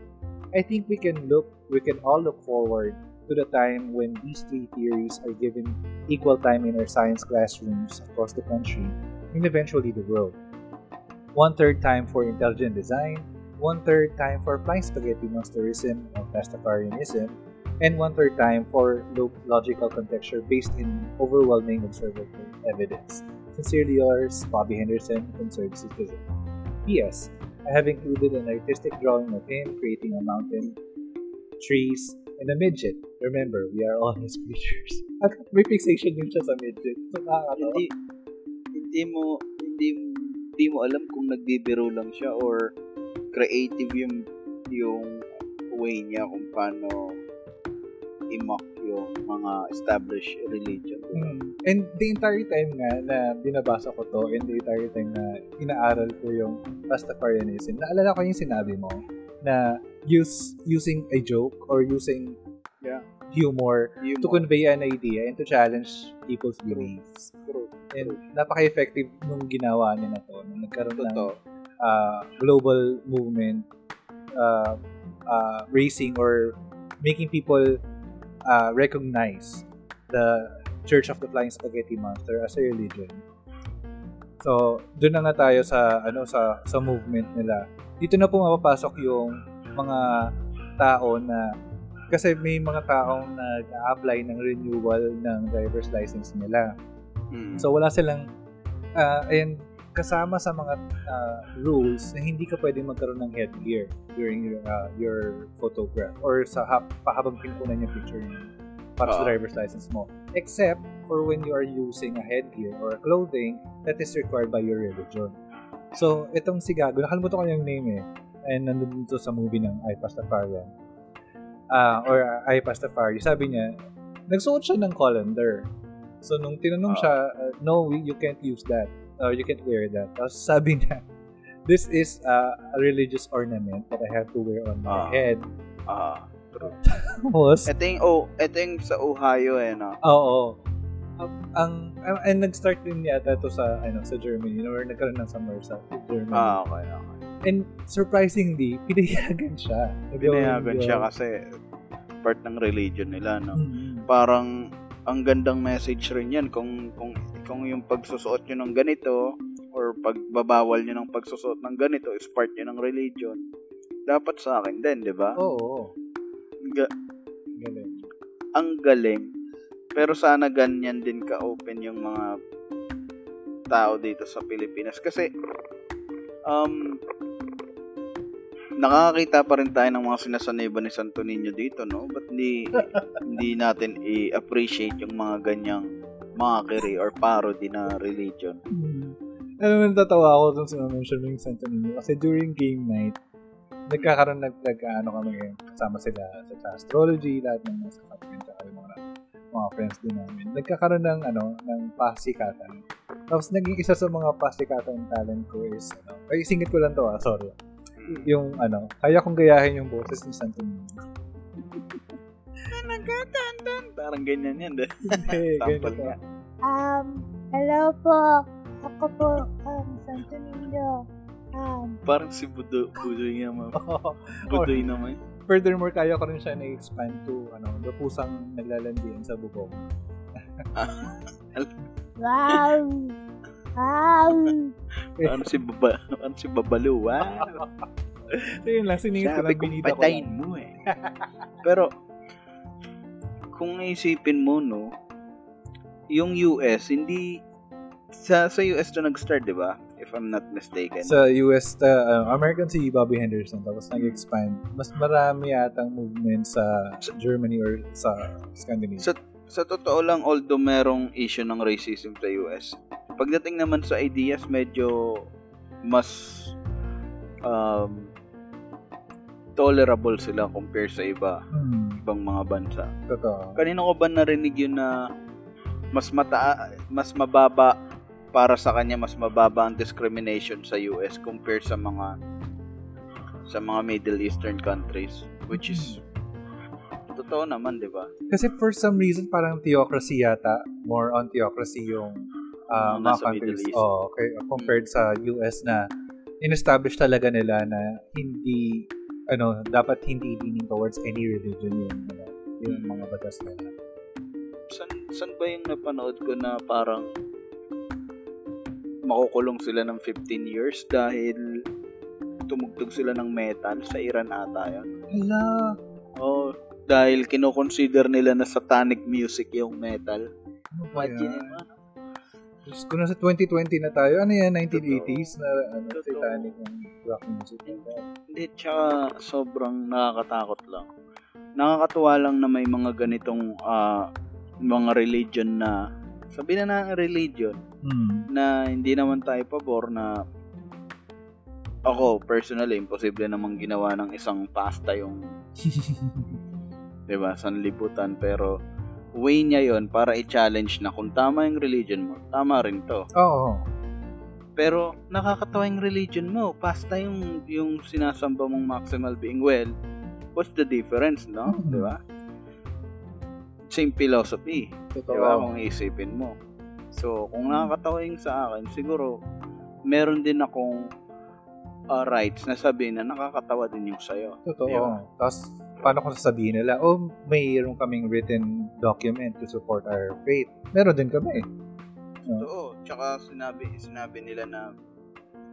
I think we can look we can all look forward to the time when these three theories are given equal time in our science classrooms across the country and eventually the world. One third time for intelligent design, one third time for flying spaghetti monsterism and Rastafarianism, and one third time for logical conjecture based in overwhelming observable evidence. Sincerely yours, Bobby Henderson, Concerned Citizen. P.S. I have included an artistic drawing of him creating a mountain, trees, and a midget. Remember, we are all (laughs) his creatures. At may fixation din siya sa midget. So, Hindi, hindi mo, hindi, hindi mo alam kung nagbibiro lang siya or creative yung yung way niya kung paano i-mock yung mga established religion. Mm. And the entire time nga na binabasa ko to, and the entire time na inaaral ko yung Rastafarianism, naalala ko yung sinabi mo na use using a joke or using yeah. humor, humor to convey an idea and to challenge people's beliefs. True. And napaka-effective nung ginawa niya na to. Nung nagkaroon Totoo. ng uh, global movement uh, uh, racing or making people uh, recognize the Church of the Flying Spaghetti Monster as a religion. So, doon na nga tayo sa ano sa sa movement nila. Dito na po mapapasok yung mga tao na kasi may mga taong nag-apply ng renewal ng driver's license nila. Mm. So wala silang uh, and kasama sa mga uh, rules na hindi ka pwedeng magkaroon ng headgear during your, uh, your photograph or sa hap, pahabang pinkunan yung picture niyo para uh, sa driver's license mo. Except for when you are using a headgear or a clothing that is required by your religion. So, itong si Gago, nakalimutan ko yung name eh. And nandun dito sa movie ng I Pastafarian. Uh, or I Pastafari. Sabi niya, nagsuot siya ng colander. So, nung tinanong uh, siya, uh, no, you can't use that or you can wear that. Tapos sabi niya, this is uh, a religious ornament that I have to wear on my uh, head. Ah, uh, true. (laughs) Tapos, ito yung, oh, ito yung sa Ohio eh, no? Oo. Um, ang, ang, and nag-start din yata to sa, ano, sa Germany, or nagkaroon ng summer sa Germany. Ah, okay, okay. And surprisingly, (laughs) pinayagan siya. Pinayagan siya kasi part ng religion nila, no? Mm-hmm. Parang, ang gandang message rin yan kung, kung kung yung pagsusuot nyo ng ganito or pagbabawal nyo ng pagsusuot ng ganito is part nyo ng religion, dapat sa akin din, di ba? Oo. Ga- galing. Ang galing. Pero sana ganyan din ka-open yung mga tao dito sa Pilipinas. Kasi, um, nakakakita pa rin tayo ng mga sinasaniba ni Santo Niño dito, no? Ba't hindi, (laughs) hindi natin i-appreciate yung mga ganyang mockery or parody na religion. Hmm. Alam mo, natatawa ako dun sa mention mo yung Santo Niño kasi during game night, nagkakaroon nag, nag ano kami kasama sila sa astrology, lahat ng nasa kapatid at yung mga friends din namin. Nagkakaroon ng ano, ng pasikatan. Tapos naging isa sa mga pasikatan talent ko is ano, ay singit ko lang to ah, sorry. Hmm. Yung ano, kaya kong gayahin yung boses ni Santo Niño. Nagkatantan. Parang ganyan yan. Hindi, (laughs) Sample nga. Um, hello po. Ako po, um, Santo Niño. Um, Parang si Budo, Budoy naman. (laughs) Budoy naman. Furthermore, kaya ko rin siya na-expand to, ano, the pusang naglalandian sa bubong. (laughs) Wow! Wow! Ano si Baba, ano si Babalu, ah? So yun lang, siningit ko lang, ko, binita ko patayin lang. mo eh. (laughs) Pero, kung isipin mo, no, yung US, hindi, sa sa US to nag-start, di ba? If I'm not mistaken. Sa US, uh, American si Bobby Henderson, tapos nag-expand. Mas marami yatang movement sa Germany or sa Scandinavia. Sa, sa totoo lang, although merong issue ng racism sa US, pagdating naman sa ideas, medyo mas um, tolerable sila compare sa iba, Hmm, ibang mga bansa. totoo. Kanina ko ba narinig yun na mas mata mas mababa para sa kanya mas mababa ang discrimination sa US compare sa mga sa mga Middle Eastern countries which is totoo naman, 'di ba? Kasi for some reason, parang theocracy yata. More on theocracy yung uh, Mga countries. Middle East. Oh, okay. Compared sa US na in-establish talaga nila na hindi ano, dapat hindi leaning towards any religion yung, yung mga batas nila. San, san ba yung napanood ko na parang makukulong sila ng 15 years dahil tumugtog sila ng metal sa Iran ata yun. Hala! Oh, dahil kinoconsider nila na satanic music yung metal. Ano Imagine mo? Diyos ko, nasa 2020 na tayo. Ano yan? 1980s na ano, Totoo. satanic rock music. Hindi, tsaka sobrang nakakatakot lang. Nakakatuwa lang na may mga ganitong ah, mga religion na sabi na na religion Hmm. na hindi naman tayo pabor na ako personally imposible namang ginawa ng isang pasta yung (laughs) 'di ba sanlibutan. Pero way niya yon para i-challenge na kung tama yung religion mo tama rin to. Oo. pero nakakatawa yung religion mo. Pasta yung yung sinasamba mong maximal being well. What's the difference no? Mhm. 'di ba same philosophy Totoo. Di ba? Kung iisipin mo. So, kung nakakatawa yung sa akin, siguro, meron din akong uh, rights na sabihin na nakakatawa din yung sa'yo. Totoo. Di ba? Tapos, paano kung sasabihin nila, oh, mayroon kaming written document to support our faith. Meron din kami. Oo. Tsaka sinabi, sinabi nila na,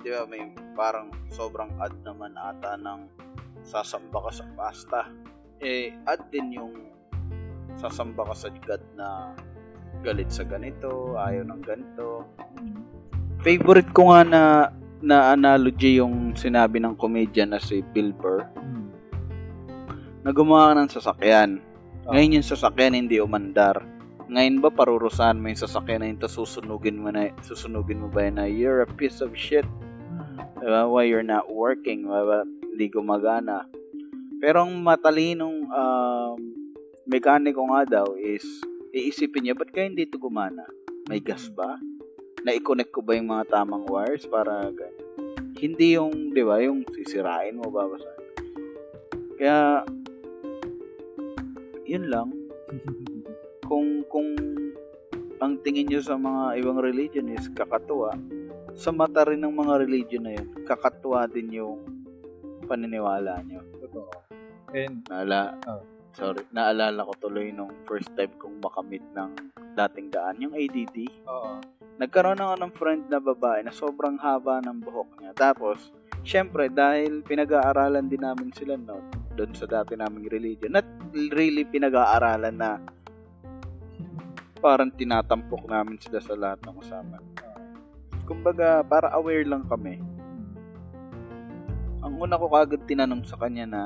di ba, may parang sobrang ad naman ata ng sasamba ka sa pasta. Eh, ad din yung sasamba ka sa God na galit sa ganito, ayaw ng ganito. Favorite ko nga na na analogy yung sinabi ng comedian na si Bill Burr Hmm. na gumawa ka ng sasakyan. Ah. Ngayon yung sasakyan hindi umandar. Ngayon ba parurusahan mo yung sasakyan na yun tapos susunugin mo na susunugin mo ba yun na you're a piece of shit. Diba? Why you're not working? Why ba hindi gumagana? Pero ang matalinong um, mekaniko nga daw is iisipin niya, ba't kaya hindi ito gumana? May gas ba? Na-connect ko ba yung mga tamang wires para ganyan? Hindi yung, di ba, yung sisirain mo, babasahin. Kaya, yun lang. (laughs) Kung, kung ang tingin nyo sa mga ibang religion is kakatuwa, sa mata rin ng mga religion na yun, kakatuwa din yung paniniwala nyo. Totoo. And, Naala, Oh. Sorry, naalala ko tuloy nung first time kong makamit ng dating daan, yung ADD. oo. Nagkaroon ako ng friend na babae na sobrang haba ng buhok niya. Tapos, syempre, dahil pinag-aaralan din namin sila no, doon sa dati naming religion, not really pinag-aaralan na parang tinatampok namin sila sa lahat ng usapan. Kumbaga, para aware lang kami. Ang una ko kagad tinanong sa kanya na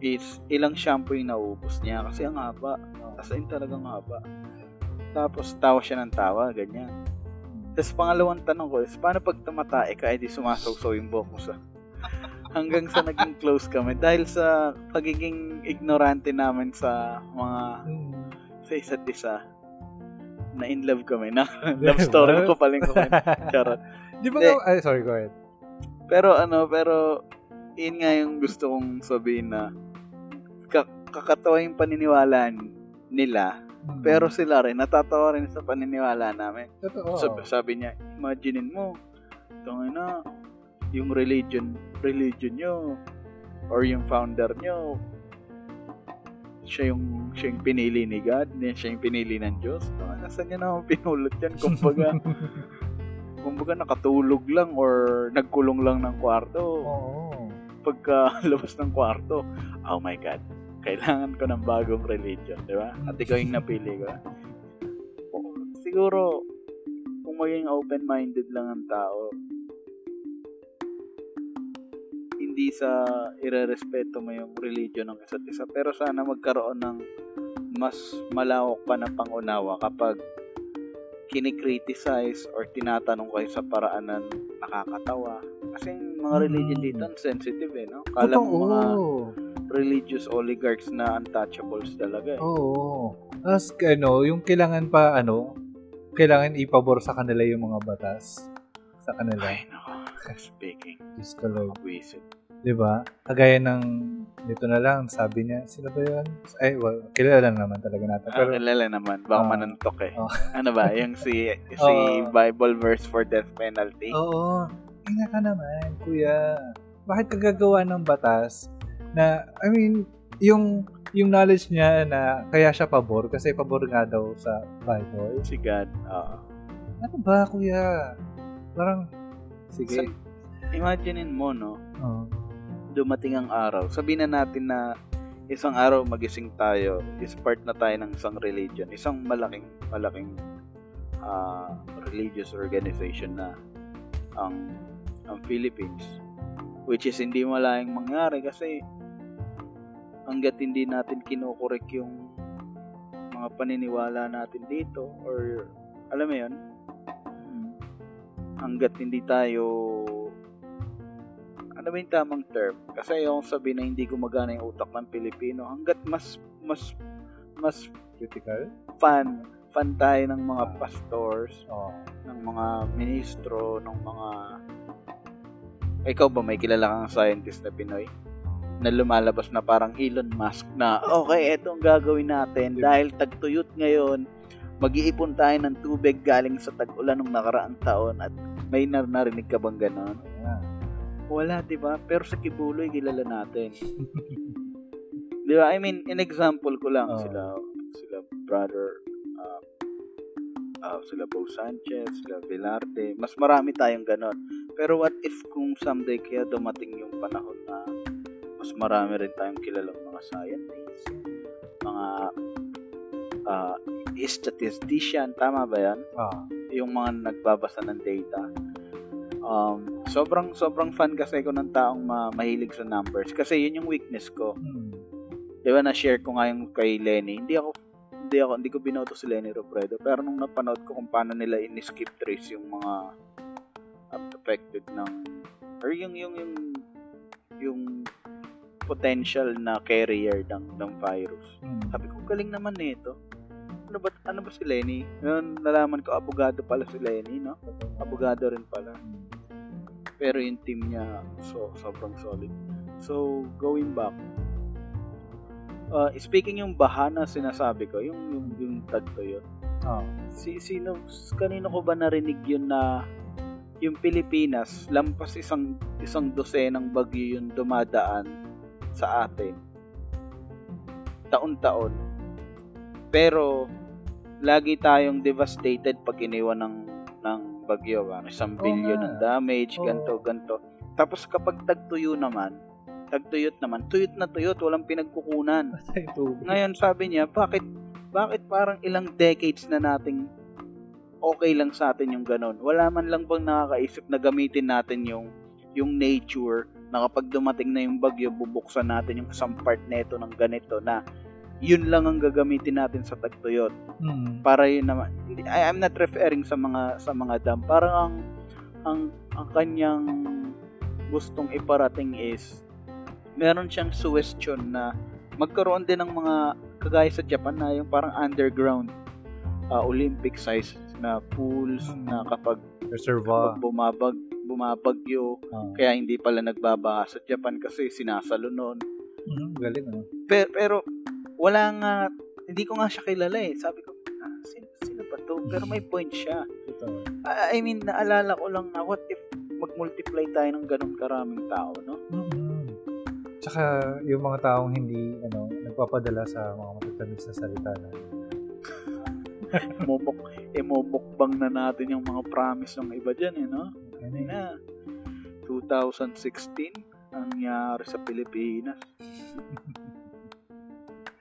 is ilang shampoo yung naubos niya kasi ang haba. As in talagang haba. Tapos tawa siya ng tawa, ganyan. Tapos pangalawang tanong ko is, paano pag tumatae ka, edi sumasawsaw yung buhok mo sa... (laughs) Hanggang sa naging close kami. Dahil sa pagiging ignorante namin sa mga sa isa't isa, na in love kami. Na (laughs) love story ko paling ko. Charot. (laughs) Di ba nga, ay, sorry, go ahead. Pero ano, pero yun nga yung gusto kong sabihin na ka- kakatawa yung paniniwala nila Hmm. pero sila rin natatawa rin sa paniniwala namin. Totoo. Sabi, sabi niya, imaginein mo, tungin na, yung religion, religion nyo, or yung founder nyo, siya yung siya yung pinili ni God, siya yung pinili ng Diyos. No, nasaan niya naman pinulot yan? Kumbaga, (laughs) kumbaga nakatulog lang or nagkulong lang ng kwarto. Oo. Pagka (laughs) labas ng kwarto, oh my God, kailangan ko ng bagong religion, di ba? At ikaw yung napili ko. Siguro, kung maging open-minded lang ang tao, hindi sa irerespeto mo yung religion ng isa't isa, pero sana magkaroon ng mas malawak pa na pangunawa kapag kinikriticize or tinatanong kayo sa paraan na nakakatawa. Kasi mga religion dito, ang sensitive eh, no? Kala mo mga religious oligarchs na untouchables talaga eh. Oo. Tapos, ano, yung kailangan pa, ano, kailangan ipabor sa kanila yung mga batas sa kanila. Ay, nako. Speaking. Diyos ko, Lord. Buwisit. Di ba? Kagaya ng, dito na lang, sabi niya, sila ba yun? Ay, well, kilala lang naman talaga natin. Pero, Pero, kilala naman. Baka Ah. manuntok eh. Oh. (laughs) ano ba? Yung si, (laughs) si Oh. Bible verse for death penalty. oo, ina ka naman, kuya. Bakit ka gagawa ng batas na, I mean, yung yung knowledge niya na kaya siya pabor kasi pabor nga daw sa Bible. Si God. Oo. Ano ba, kuya? Parang, sige. Sa- Imaginein mo, no? Oh. dumating ang araw, sabihin na natin na isang araw magising tayo, is part na tayo ng isang religion, isang malaking, malaking ah, religious organization na ang ang Philippines. Which is hindi malayang mangyari kasi hanggat hindi natin kinukorek yung mga paniniwala natin dito or alam mo yun, hanggat hindi tayo ano ba yung tamang term? Kasi yung sabi na hindi gumagana yung utak ng Pilipino, hanggat mas mas mas Critical? fan fan tayo ng mga pastors, Oh. ng mga ministro, ng mga ikaw ba may kilala kang scientist na Pinoy? Na lumalabas na parang Elon Musk na okay, eto ang gagawin natin dahil tagtuyot ngayon, mag-iipon tayo ng tubig galing sa tag-ulan ng nakaraang taon at may nar- narinig ka bang ganon? Yeah. Wala, 'di ba? Pero sa Kibuloy kilala natin. (laughs) 'Di ba? I mean, in example ko lang Oo. sila sila brother uh, uh, sila Bo Sanchez, sila Velarde. Mas marami tayong ganon. Pero what if kung someday kaya dumating yung panahon na mas marami rin tayong kilalang mga scientists, mga uh, statistician, tama ba yan? Ah. yung mga nagbabasa ng data. Um, sobrang sobrang fan kasi ko ng taong ma- mahilig sa numbers kasi yun yung weakness ko. Hmm. 'Di ba na-share ko nga yung kay Lenny. Hindi ako hindi ako hindi ko binoto si Lenny Robredo pero nung napanood ko kung paano nila in-skip trace yung mga affected ng or yung yung yung yung potential na carrier ng ng virus. Hmm. Sabi ko, galing naman nito. Ano ba, ano ba si Lenny? Ngayon, nalaman ko, abogado pala si Lenny, no? Abogado rin pala. Pero yung team niya, so, sobrang solid. So, going back, uh, speaking yung bahana sinasabi ko, yung, yung, yung tagto yun, Oh. si, sino, kanino ko ba narinig yun na yung Pilipinas, lampas isang, isang dosenang bagyo yung dumadaan sa atin. Taon-taon. Pero, lagi tayong devastated pag iniwan ng, ng bagyo. Ano, isang billion ng damage, ganto, ganto. Tapos kapag tagtuyo naman, tagtuyot naman, tuyot na tuyot, walang pinagkukunan. (laughs) Ngayon sabi niya, bakit bakit parang ilang decades na nating okay lang sa atin yung ganun? Wala man lang bang nakakaisip na gamitin natin yung yung nature na kapag dumating na yung bagyo, bubuksan natin yung isang part neto ng ganito na yun lang ang gagamitin natin sa tagtuyot Hmm. para yun naman I, I'm not referring sa mga sa mga dam parang ang ang ang kanyang gustong iparating is meron siyang suggestion na magkaroon din ng mga kagaya sa Japan na yung parang underground uh, Olympic size na pools Hmm. na kapag, Reservoir. kapag bumabag bumabagyo Oh. kaya hindi pala nagbabaha sa Japan kasi sinasalo noon Mhm, galing ah. pero, pero wala nga hindi ko nga siya kilala eh sabi ko ah, sino, sino ba to pero may point siya Totoo. I I mean, naalala ko lang na what if mag-multiply tayo ng ganun karaming tao, no? Mhm. Tsaka yung mga taong hindi ano nagpapadala sa mga matatamis na salita na (laughs) Mumuk, imumukbang na natin yung mga promise ng iba dyan, eh, no? Yun na. 2016, ang nangyari sa Pilipinas. (laughs)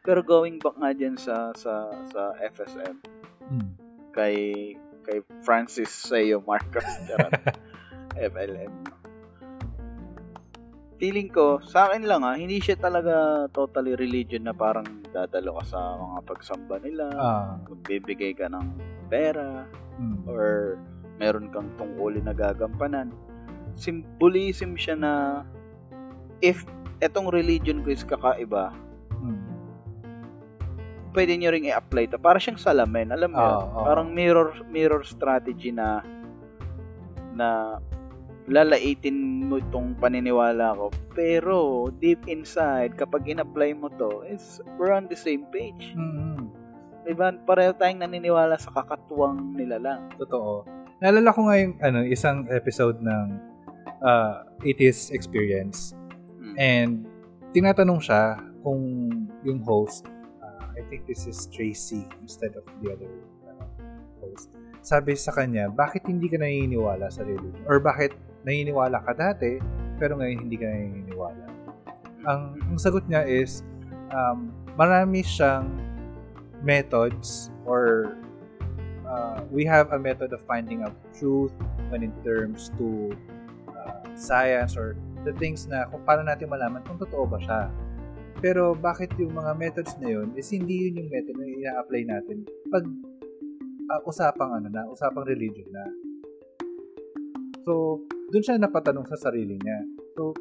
Pero going back nga dyan sa, sa, sa FSM, Hmm. kay kay Francis Sayo Marcos charot. (laughs) FLM. Feeling ko, sa akin lang ah, hindi siya talaga totally religion na parang dadalo ka sa mga pagsamba nila, Ah. magbibigay ka ng pera, Hmm. or meron kang tungkulin na gagampanan. Symbolism siya na if etong religion ko is kakaiba, Hmm. pwede nyo ring i-apply to. Para siyang salamin, alam mo? Oo, oo. Parang mirror mirror strategy na na lalaitin mo itong paniniwala ko. Pero deep inside, kapag in-apply mo to, is we're on the same page. Hmm. Diba? Pareho tayong naniniwala sa kakatuwang nila lang. Totoo. Naalala ko nga yung ano, isang episode ng uh, Atheist Experience. Mm. And tinatanong siya kung yung host, uh, I think this is Tracy instead of the other uh, host. Sabi sa kanya, bakit hindi ka naniniwala sa religion? Or bakit naniniwala ka dati, pero ngayon hindi ka naniniwala? Ang, ang sagot niya is, um, marami siyang methods or uh, we have a method of finding out truth when in terms to uh, science or the things na kung paano natin malaman kung totoo ba siya. Pero bakit yung mga methods na yun is hindi yun yung method na ina-apply natin pag uh, usapang ano na, usapang religion na. So, dun siya napatanong sa sarili niya. So,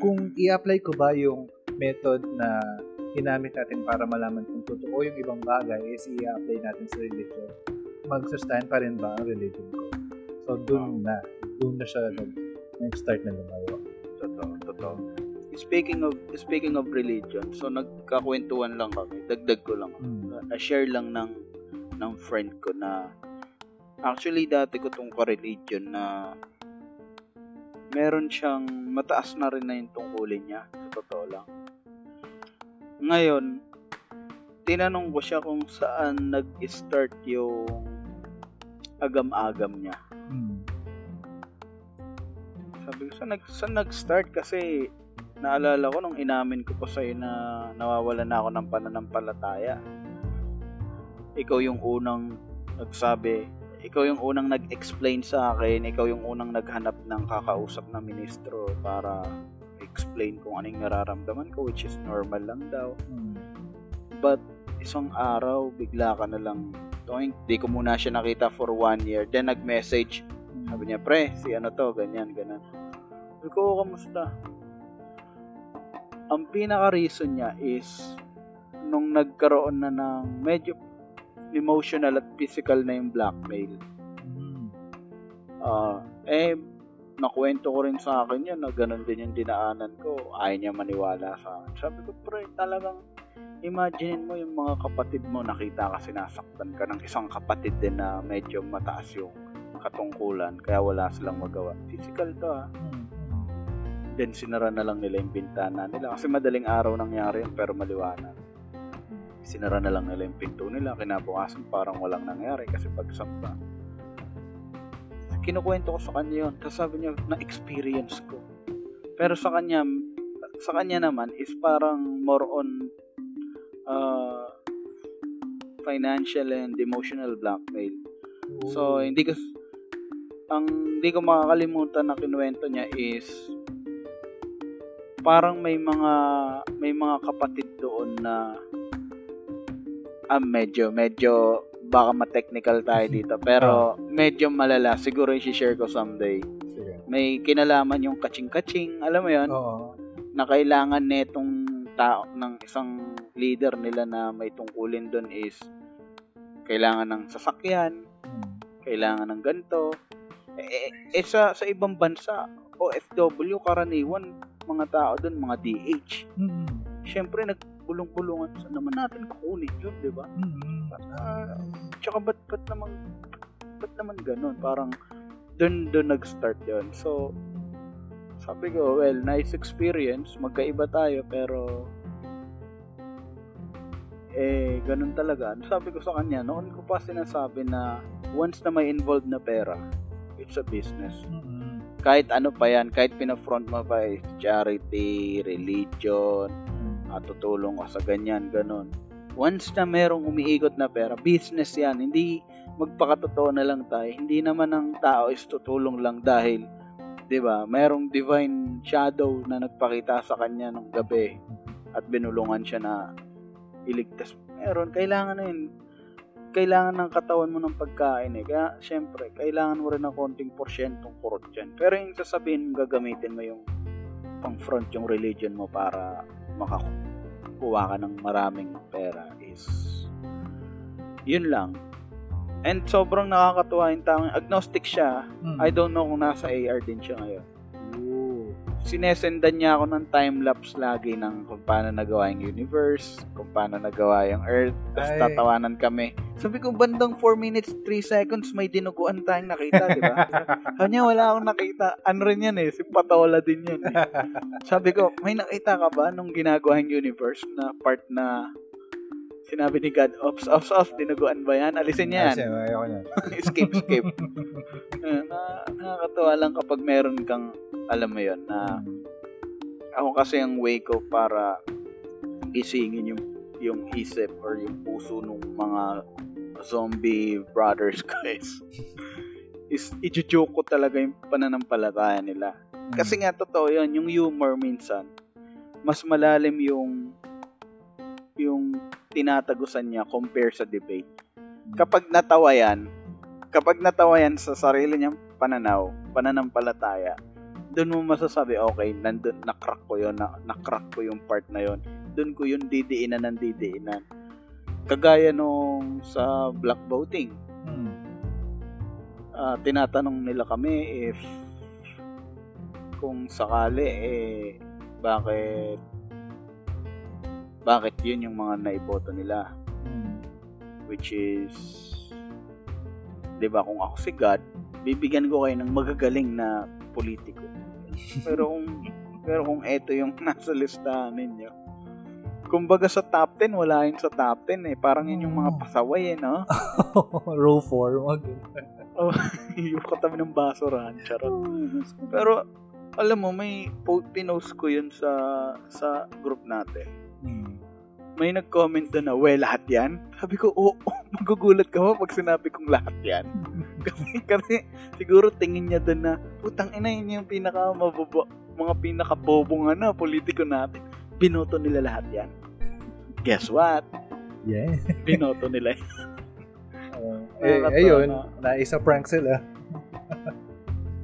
kung i-apply ko ba yung method na ginamit natin para malaman kung totoo yung ibang bagay is i-apply natin sa religion, mag-sustain pa rin ba ang religion ko? So, dun na. Dun na siya nag- nag-start na lumayo. Totoo, totoo. Speaking of speaking of religion, so nagkakwentuhan lang kami. Dagdag ko lang. Mm. Na-share lang ng ng friend ko na actually dati ko tong ka-religion na meron siyang mataas na rin na yung tungkulin niya sa totoo lang. Ngayon, tinanong ko siya kung saan nag-start yung agam-agam niya. Mm. Sabi ko, saan, nag, saan nag-start? Kasi naalala ko nung inamin ko pa sa'yo na nawawala na ako ng pananampalataya. Ikaw yung unang nagsabi, ikaw yung unang nag-explain sa akin, ikaw yung unang naghanap ng kakausap na ministro para explain kung anong nararamdaman ko, which is normal lang daw. Mm. But isang araw, bigla ka na lang, Toink, di ko muna siya nakita for one year. Then nag-message, sabi niya, pre, si ano to, ganyan, ganyan. Sabi ko, "Oh, kamusta? Ang pinaka-reason niya is, nung nagkaroon na ng medyo emotional at physical na yung blackmail, ah eh, nakwento ko rin sa akin yun na ganun din yung dinaanan ko. Ayaw niya maniwala sa akin. Sabi ko, pre, talagang imagine mo yung mga kapatid mo, nakita ka sinasaktan ka ng isang kapatid din na medyo mataas yung katungkulan, kaya wala silang magawa. Physical to ah. Mm. Then sinara na lang nila yung bintana nila. Kasi madaling araw nangyari yun, pero maliwanag. Sinara na lang nila yung pinto nila. Kinabukasan parang walang nangyari kasi pagsampa. Kinukwento ko sa kanya yun. Tapos sabi niya, na-experience ko. Pero sa kanya, sa kanya naman is parang more on uh, financial and emotional blackmail. So, hindi ko ang hindi ko makakalimutan na kinuwento niya is parang may mga may mga kapatid doon na ah, medyo medyo baka ma-technical tayo dito pero medyo malala siguro i-share ko someday Sige. may kinalaman yung kaching-kaching alam mo yon Oo. na kailangan netong tao ng isang leader nila na may tungkulin doon is kailangan ng sasakyan Mm. kailangan ng ganito. Eh, eh, eh, sa, sa ibang bansa, OFW, karaniwan, mga tao doon, mga DH. Mm. Siyempre, nagbulong-bulungan. Saan naman natin kukunin yun, di ba? Mm. Ah, tsaka ba't, ba't naman, ba't naman ganun? Parang, doon, doon nag-start yun. So, Sabi ko, well, nice experience. Magkaiba tayo, pero eh, ganun talaga. Ano Sabi ko sa kanya, noon ko pa sinasabi na once na may involved na pera, it's a business. Mm-mm. Kahit ano pa yan, kahit pinafront mo pa is charity, religion, Mm. at tutulong ka sa ganyan, ganun. Once na merong umiikot na pera, business yan. Hindi magpakatotoo na lang tayo. Hindi naman ang tao is tutulong lang dahil, di ba, merong divine shadow na nagpakita sa kanya ng gabi at binulungan siya na iligtas. Meron, kailangan na yun. Kailangan ng katawan mo ng pagkain eh. Kaya, syempre, kailangan mo rin ng konting porsyentong kurot dyan. Pero yung sasabihin gagamitin mo yung pang-front yung religion mo para makakuha ka ng maraming pera is yun lang. And sobrang nakakatuwa yung tao. Agnostic siya. Mm. I don't know kung nasa AR din siya ngayon. Sinesendan niya ako ng time-lapse lagi ng kung paano nagawa yung universe, kung paano nagawa yung earth, tapos Ay. tatawanan kami. Sabi ko, bandang 4 minutes, 3 seconds, may dinuguan tayong nakita, di ba? (laughs) Kanya wala akong nakita. Ano rin yan eh, si Patola din yan eh. (laughs) Sabi ko, may nakita ka ba nung ginagawa yung universe na part na sinabi ni God, ops, ops, ops, dinuguan ba yan? Alisin niya yan. ayoko niyan. (laughs) escape, escape. Na, nakakatawa lang kapag meron kang, alam mo yon na ako kasi ang way ko para gisingin yung yung isip or yung puso ng mga zombie brothers (laughs) guys is i-joke ko talaga yung pananampalataya nila. Kasi nga totoo yun, yung humor minsan, mas malalim yung yung tinatagusan niya compare sa debate. Kapag natawa yan, kapag natawa yan sa sarili niyang pananaw, pananampalataya, doon mo masasabi, okay, nandun, nakrack ko yun, na, nakrack ko yung part na yun. Doon ko yung didiinan ng didiinan. Kagaya nung sa black voting, Mm. ah, tinatanong nila kami if kung sakali eh bakit bakit yun yung mga naiboto nila Mm. which is 'di ba kung ako si God bibigyan ko kayo ng magagaling na politiko pero kung pero kung eto yung (laughs) nasa listahan ninyo kumbaga sa top 10 wala yun sa top 10 eh parang yun yung mga pasaway eh no (laughs) Row 4. Wag. (laughs) oh, yung katabi ng basurahan charot Pero alam mo may po- pinost ko yun sa sa group natin. Mm. May nag-comment doon na, "We lahat 'yan?" Sabi ko, "Oo, oh, (laughs) magugulat ka ba pag sinabi kong lahat 'yan?" (laughs) kasi kasi siguro tingin niya doon na, "Putang ina yun yung pinaka mabobo, mga pinaka bobong ano, politiko natin. Binoto nila lahat 'yan." Guess what? Yeah. (laughs) Binoto nila. Uh, eh, ayun, naisa prank sila.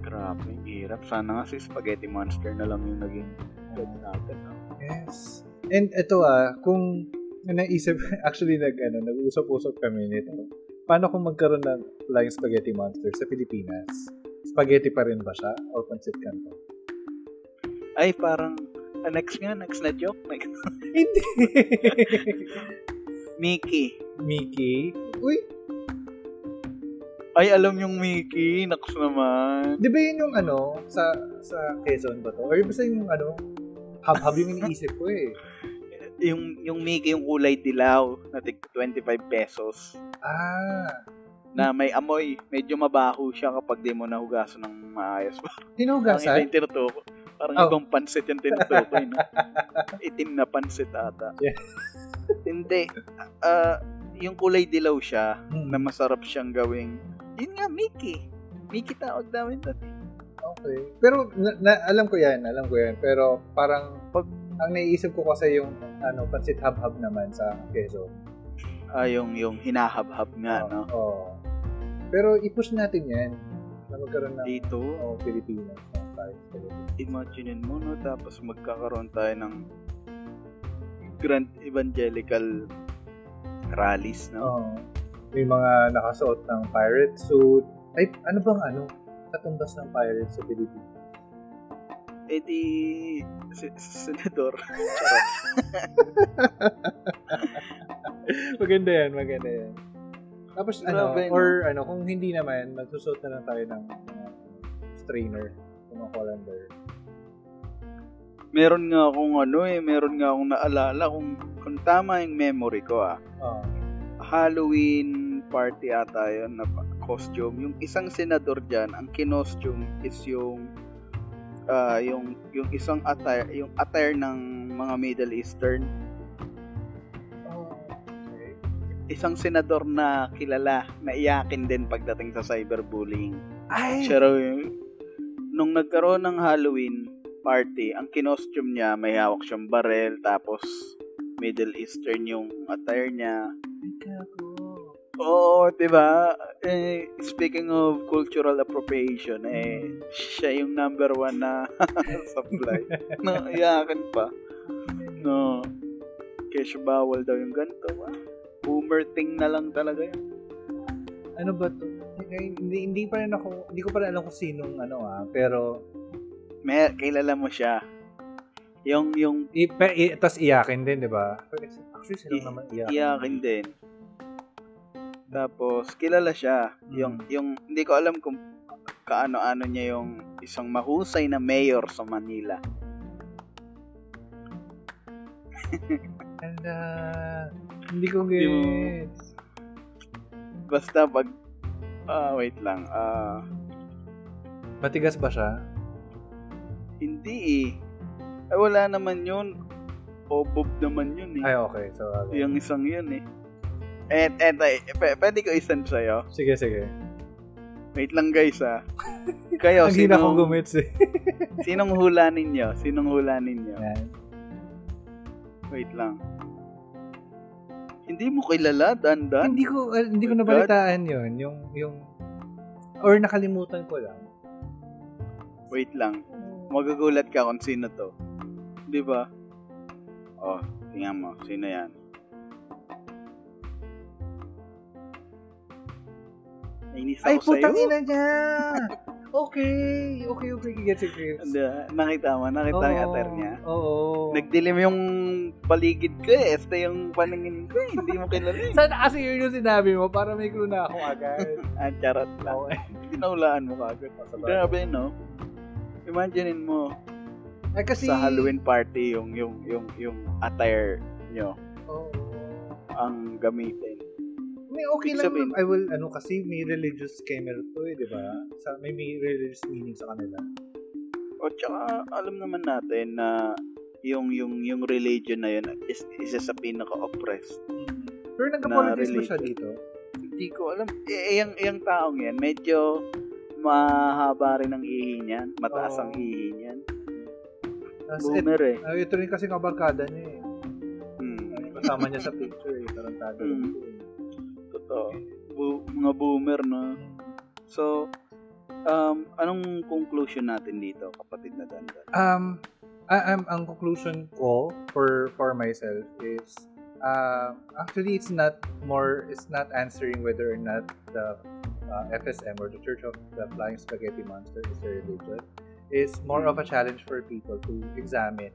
Grabe, hirap. Sana nga si Spaghetti Monster na lang yung naging judge natin. no? Yes. And ito ah, kung naisip, (laughs) actually nag, ano, nag-usap-usap kami nito. Paano kung magkaroon ng Flying Spaghetti Monster sa Pilipinas? Spaghetti pa rin ba siya? Or pancit canton? Ay, parang, ah, next nga, next na joke. Next. (laughs) Hindi. (laughs) Mickey. Mickey? Uy, Ay, alam yung Mickey. Naks naman. di ba yun yung ano, sa sa Quezon ba to? Or basta yung ano, hab-hab yung iniisip ko eh. (laughs) Yung, yung Mickey, yung kulay dilaw na tig 25 pesos. Ah, Na may amoy. Medyo mabaho siya kapag di mo nahugasan ng maayos. (laughs) Ang iba hinugasan? yung tinutuko. Parang Oh. ibang pansit yung tinutukoy. No? (laughs) Itim na pansit ata. Yeah. Hindi. Ah, yung kulay dilaw siya Hmm. na masarap siyang gawing yun nga, Mickey. Mickey tawag namin doon. Okay. Pero na, na- alam ko yan, alam ko yan. Pero parang pag ang naiisip ko kasi yung ano, pancit hab-hab naman sa Quezon. Ah, yung, yung hinahab-hab nga, no? Oo. Pero i-push natin yan na magkaroon ng Dito, oh, Pilipinas. Pilipinas. imaginein mo, no? Tapos magkakaroon tayo ng Grand Evangelical rallies, no? Oo. May mga nakasuot ng pirate suit. Ay, ano bang ano? Katumbas ng pirate sa Pilipinas. Eh di, si, senador. (laughs) Maganda yan, maganda yan. Tapos ano, Grabe, no? or ano, kung hindi naman, magsusot na lang tayo ng uh, strainer, ng colander. meron nga akong ano eh, meron nga akong naalala kung, kung tama yung memory ko ah. Oh. Halloween party ata yun na costume. Yung isang senador dyan, ang kinostume is yung ah, yung yung isang attire, yung attire ng mga Middle Eastern. Isang senador na kilala, na iyakin din pagdating sa cyberbullying. Ay! Yung, nung nagkaroon ng Halloween party, ang kinostume niya, may hawak siyang barel, tapos Middle Eastern yung attire niya. Ay. Oo, 'di ba? Eh, speaking of cultural appropriation, eh siya yung number one na (laughs) supply. no, iyakan pa. No. Kesyo bawal daw yung ganito. Ah. Boomer thing na lang talaga yun. Ano ba to? Hindi, hindi pa rin ako, hindi ko pa rin alam kung sinong ano ah, pero May, kilala mo siya. Yung, yung i, pe, i, tas iyakin din, di ba? Actually, sila naman iyakin. iyakin din. Tapos, kilala siya. Yung, Mm. yung, hindi ko alam kung kaano-ano niya yung isang mahusay na mayor sa Manila. And, uh, hindi ko gets. Basta pag, ah, wait lang, ah, Matigas ba siya? hindi eh. Ay, wala naman yun. O Bob naman yun eh. Ay, okay. So, okay. Yung isang yun eh. Et, et, eh, p- pwede ko isend sa'yo. Sige, sige. Wait lang guys ah. Kayo, Ang sinong, kong gumits eh. (laughs) sinong hula ninyo? Sinong hula ninyo? Yan. Wait lang. Hindi mo kilala, Dan-Dan? Hindi ko, uh, hindi ko My nabalitaan yun. Yung, yung, or nakalimutan ko lang. Wait lang. Magagulat ka kung sino to. Di ba? Oh, tingnan mo. Sino yan? Nainis ako Ay, putang sa'yo. ina niya! Okay, okay, okay. Gets it, gets. Hindi, nakita mo, nakita mo yung attire niya. Oo. Nagdilim yung paligid ko eh. Este yung paningin ko eh. Hindi mo kilala eh. Saan kasi yun yung sinabi mo para may clue na ako agad. (laughs) Ah, charot lang. (laughs) Tinaulaan mo kagad. Grabe, no? Imaginein mo, Ay, kasi... sa Halloween party, yung, yung, yung, yung attire nyo Oo. ang gamitin. May okay lang. Sabihin- I will, ano kasi, may religious scammer to eh, di ba? Sa, may, may religious meaning sa kanila. O tsaka, alam naman natin na yung yung yung religion na yun is isa sa pinaka-oppressed. Pero nag-apologize Na siya dito? Hindi ko alam. Eh, yung, yung taong yan, medyo mahaba rin ang ihi niyan. Mataas Oo. ang ihi niyan. Et, Boomer eh. ah, ito rin kasi kabarkada niya eh. Hmm. Kasama niya sa picture eh. Tarantado rin Ito. Totoo. Bu- mga boomer, no? So, um, anong conclusion natin dito, kapatid na dandan? Um, ah, um, ang conclusion ko for for myself is uh, actually it's not more it's not answering whether or not the uh, FSM or the Church of the Flying Spaghetti Monster is a religion. It's more of a challenge for people to examine.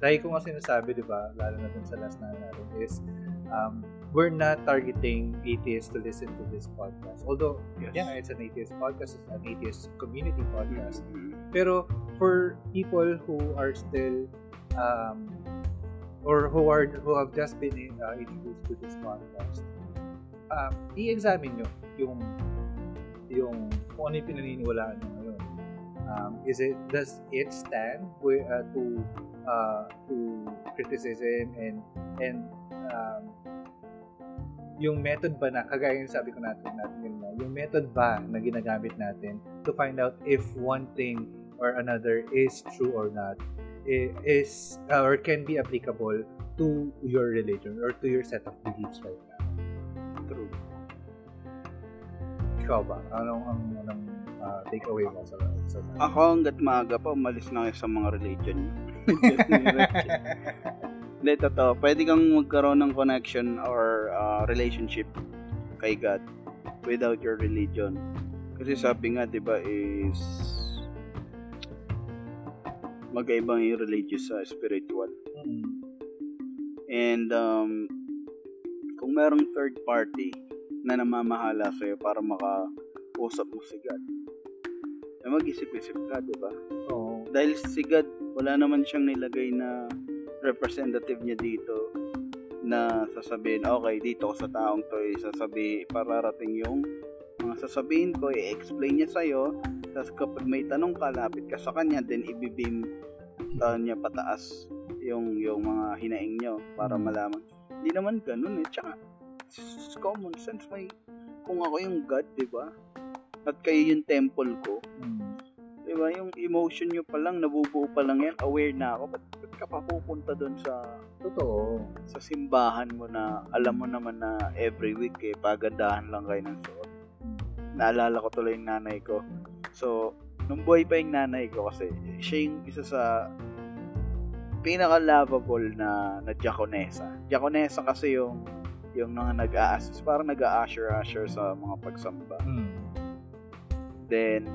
Dahil ko nga sinasabi, di ba, lalo na dun sa last na natin, is um, we're not targeting atheists to listen to this podcast. Although, Yes. yeah, it's an atheist podcast, it's an atheist community podcast. Mhm. Pero for people who are still um, or who are who have just been uh, introduced to this podcast, um, i-examine nyo yung yung kung ano yung pinaniniwalaan nyo ngayon. Um, is it does it stand with, uh, to uh, to criticism and and um, yung method ba na, kagaya yung sabi ko natin, natin yun na, yung method ba na ginagamit natin to find out if one thing or another is true or not, is, uh, or can be applicable to your religion or to your set of beliefs right now. True. Ikaw ba? Anong, ang, anong uh, takeaway mo sa, sa Ako hanggat maaga pa, umalis na kayo sa mga religion. (laughs) (laughs) Hindi, totoo. Pwede kang magkaroon ng connection or uh, relationship kay God without your religion. Kasi sabi nga, di ba, is magkaibang yung religious sa spiritual. Mm. And um, kung merong third party na namamahala sa'yo para makausap mo si God, eh mag-isip-isip ka, di ba? Oo. Dahil si God wala naman siyang nilagay na representative niya dito na sasabihin, okay, dito ko sa taong to, eh, sasabi, pararating yung mga sasabihin ko, i-explain niya sa'yo, tapos kapag may tanong ka, lapit ka sa kanya, then ibibim uh, niya pataas yung yung mga hinaing nyo para malaman. Hindi naman ganun eh. Tsaka, common sense, may, kung ako yung God, di ba? At kayo yung temple ko, Mm. Di ba? Yung emotion nyo pa lang, nabubuo pa lang yan, aware na ako. Ba't, ba't ka pa pupunta doon sa Totoo. sa simbahan mo na alam mo naman na every week eh, pagandahan lang kayo ng suot. Naalala ko tuloy yung nanay ko. So, nung buhay pa yung nanay ko kasi, siya yung isa sa pinaka-lovable na, na diakonesa. Diakonesa kasi yung yung mga nag-a-assist, parang nag-a-usher-usher sa mga pagsamba. Mm. Then,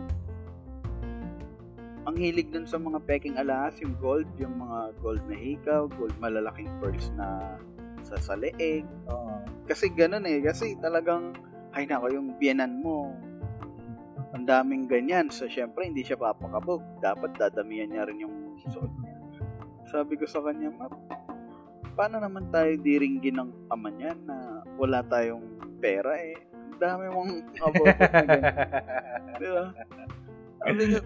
ang hilig dun sa mga peking alahas, yung gold, yung mga gold na hikaw, gold malalaking pearls na sa sa leeg. Oo. Kasi ganun eh, kasi talagang, ay nako, yung biyanan mo, ang daming ganyan. So, syempre, hindi siya papakabog. Dapat dadamihan niya rin yung suot niya. Sabi ko sa kanya, ma, paano naman tayo diringgin ng ama niya na wala tayong pera eh? Ang dami mong abot na ganyan. (laughs) Di ba? Sabi ko,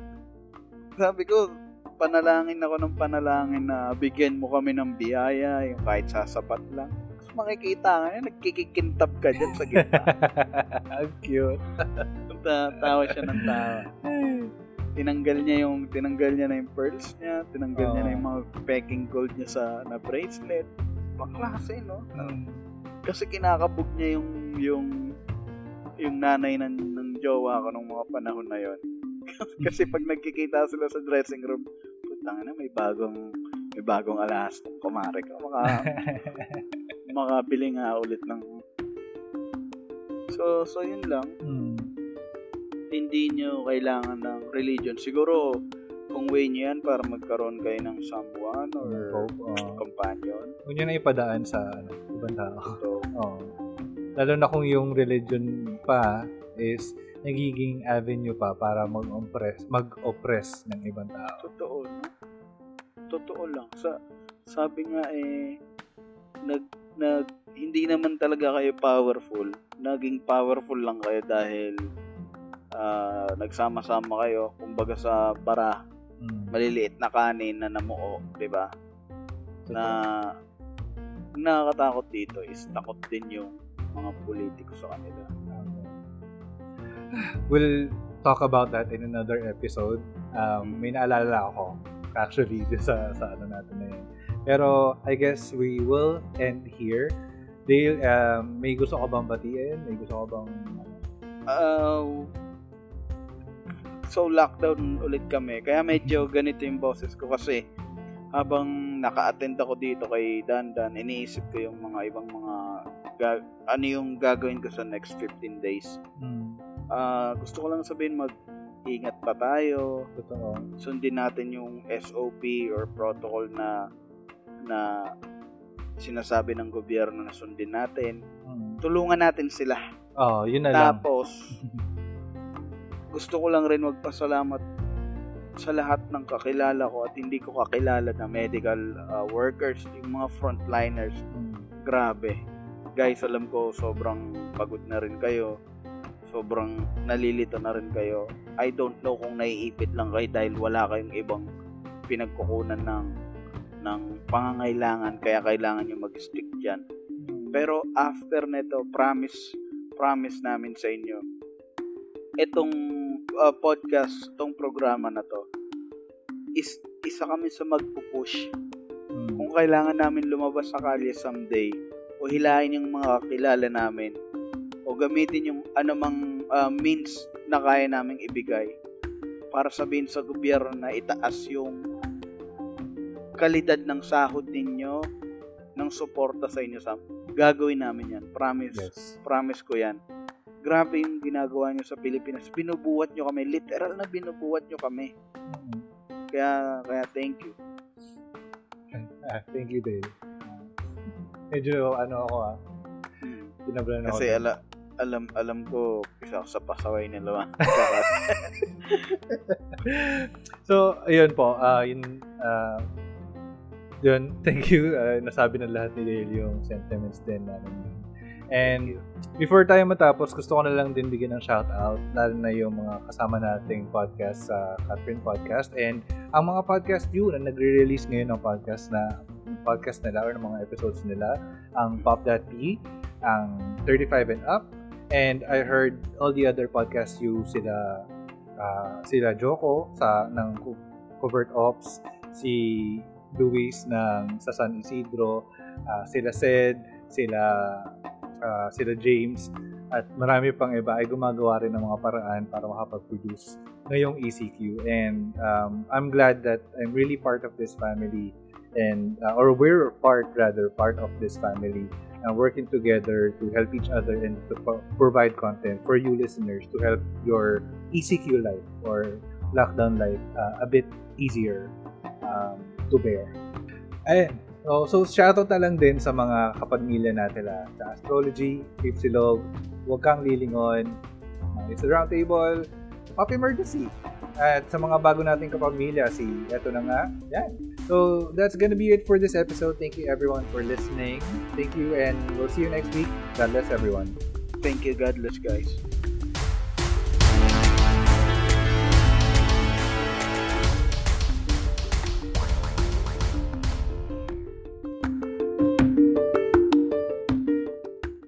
(laughs) sabi ko, panalangin ako ng panalangin na bigyan mo kami ng biyaya, yung kahit sasapat lang. Tapos makikita ka niya, nagkikikintab ka dyan sa gitna. (laughs) Ang cute. (laughs) Ta- tawa siya ng tawa. Tinanggal niya yung, tinanggal niya na yung pearls niya, tinanggal niya na yung mga peking gold niya sa na bracelet. Paklase, no? Mm. Kasi kinakabog niya yung, yung, yung nanay ng, ng jowa ko nung mga panahon na yon. (laughs) Kasi pag nagkikita sila sa dressing room, putang na may bagong may bagong alahas ng kumare ko. Maka, (laughs) makabili nga ulit ng So, so yun lang. Mm. Hindi nyo kailangan ng religion. Siguro, kung way nyo yan para magkaroon kayo ng someone or Hope, oo. companion. Huwag nyo na ipadaan sa ano, ibang tao. So, Oo. Lalo na kung yung religion pa is nagiging avenue pa para mag-oppress, mag-oppress ng ibang tao. Totoo? Totoo lang. Sa, sabi nga eh, nag, nag, hindi naman talaga kayo powerful. Naging powerful lang kayo dahil ah, nagsama-sama kayo. Kumbaga sa bara, Mm. maliliit na kanin na namuo, di ba? Na nakakatakot dito is takot din yung mga politiko sa kanila. We'll talk about that in another episode. Um, may naalala ako actually (laughs) sa, sa ano natin na yun. Pero I guess we will end here. Dale, um, may gusto ka bang batiin? May gusto ka bang... Uh, so lockdown ulit kami. Kaya medyo ganito yung boses ko kasi habang naka-attend ako dito kay Dandan, iniisip ko yung mga ibang mga ga- ano yung gagawin ko sa next 15 days. Hmm, Ah, gusto ko lang sabihin mag ingat pa tayo, totoo. sundin natin yung SOP or protocol na na sinasabi ng gobyerno na sundin natin. Hmm. Tulungan natin sila. Oh, yun na lang. Tapos, (laughs) gusto ko lang rin magpasalamat sa lahat ng kakilala ko at hindi ko kakilala na medical uh, workers, yung mga frontliners. Hmm. Grabe. Guys, alam ko sobrang pagod na rin kayo. Sobrang nalilito na rin kayo. I don't know kung naiipit lang kayo dahil wala kayong ibang pinagkukunan ng ng pangangailangan kaya kailangan nyo mag-stick dyan. Pero after nito, promise, promise namin sa inyo, itong uh, podcast, itong programa na to, is isa kami sa magpupush. Hmm. Kung kailangan namin lumabas sa kalye someday, o hilahin yung mga kakilala namin, o gamitin yung anumang uh, means na kaya naming ibigay para sabihin sa gobyerno na itaas yung kalidad ng sahod ninyo ng suporta sa inyo sa gagawin namin yan promise Yes. promise ko yan grabe yung ginagawa nyo sa Pilipinas binubuhat nyo kami literal na binubuhat nyo kami Hmm. kaya kaya thank you Ah, thank you, Dale. Medyo ano ako ah. Hmm. Tinablan ako. kasi ala alam alam ko isa ako sa pasaway nila (laughs) So, ayun po, ah, yun, uh, yun, (laughs) thank you. Uh, nasabi na lahat ni Dale yung sentiments din namin. And before tayo matapos, gusto ko na lang din bigyan ng shoutout, lalo na yung mga kasama nating podcast sa Catherine Podcast. And ang mga podcast view na nagre-release ngayon ng podcast na podcast nila or ng mga episodes nila, ang Pop.p, ang 35 and Up, and I heard all the other podcast view sila uh, sila Joko sa ng Covert Ops, si Luis ng sa San Isidro, uh, sila Sed, sila uh, sila James at marami pang iba. Ay gumagawa rin ng mga paraan para makapag-produce ngayong ECQ and um, I'm glad that I'm really part of this family and uh, or we're part rather part of this family and working together to help each other and to pro- provide content for you listeners to help your ECQ life or lockdown life uh, a bit easier um, to bear. Ayun, Oh, so shoutout na lang din sa mga kapamilya natin la, sa astrology, Ipsilog, Huwag Kang Lilingon, It's the Round Table, Pop Emergency. At sa mga bago nating kapamilya, si eto na nga, yan. So, that's gonna be it for this episode. Thank you everyone for listening. Thank you and we'll see you next week. God bless everyone. Thank you. God bless, guys.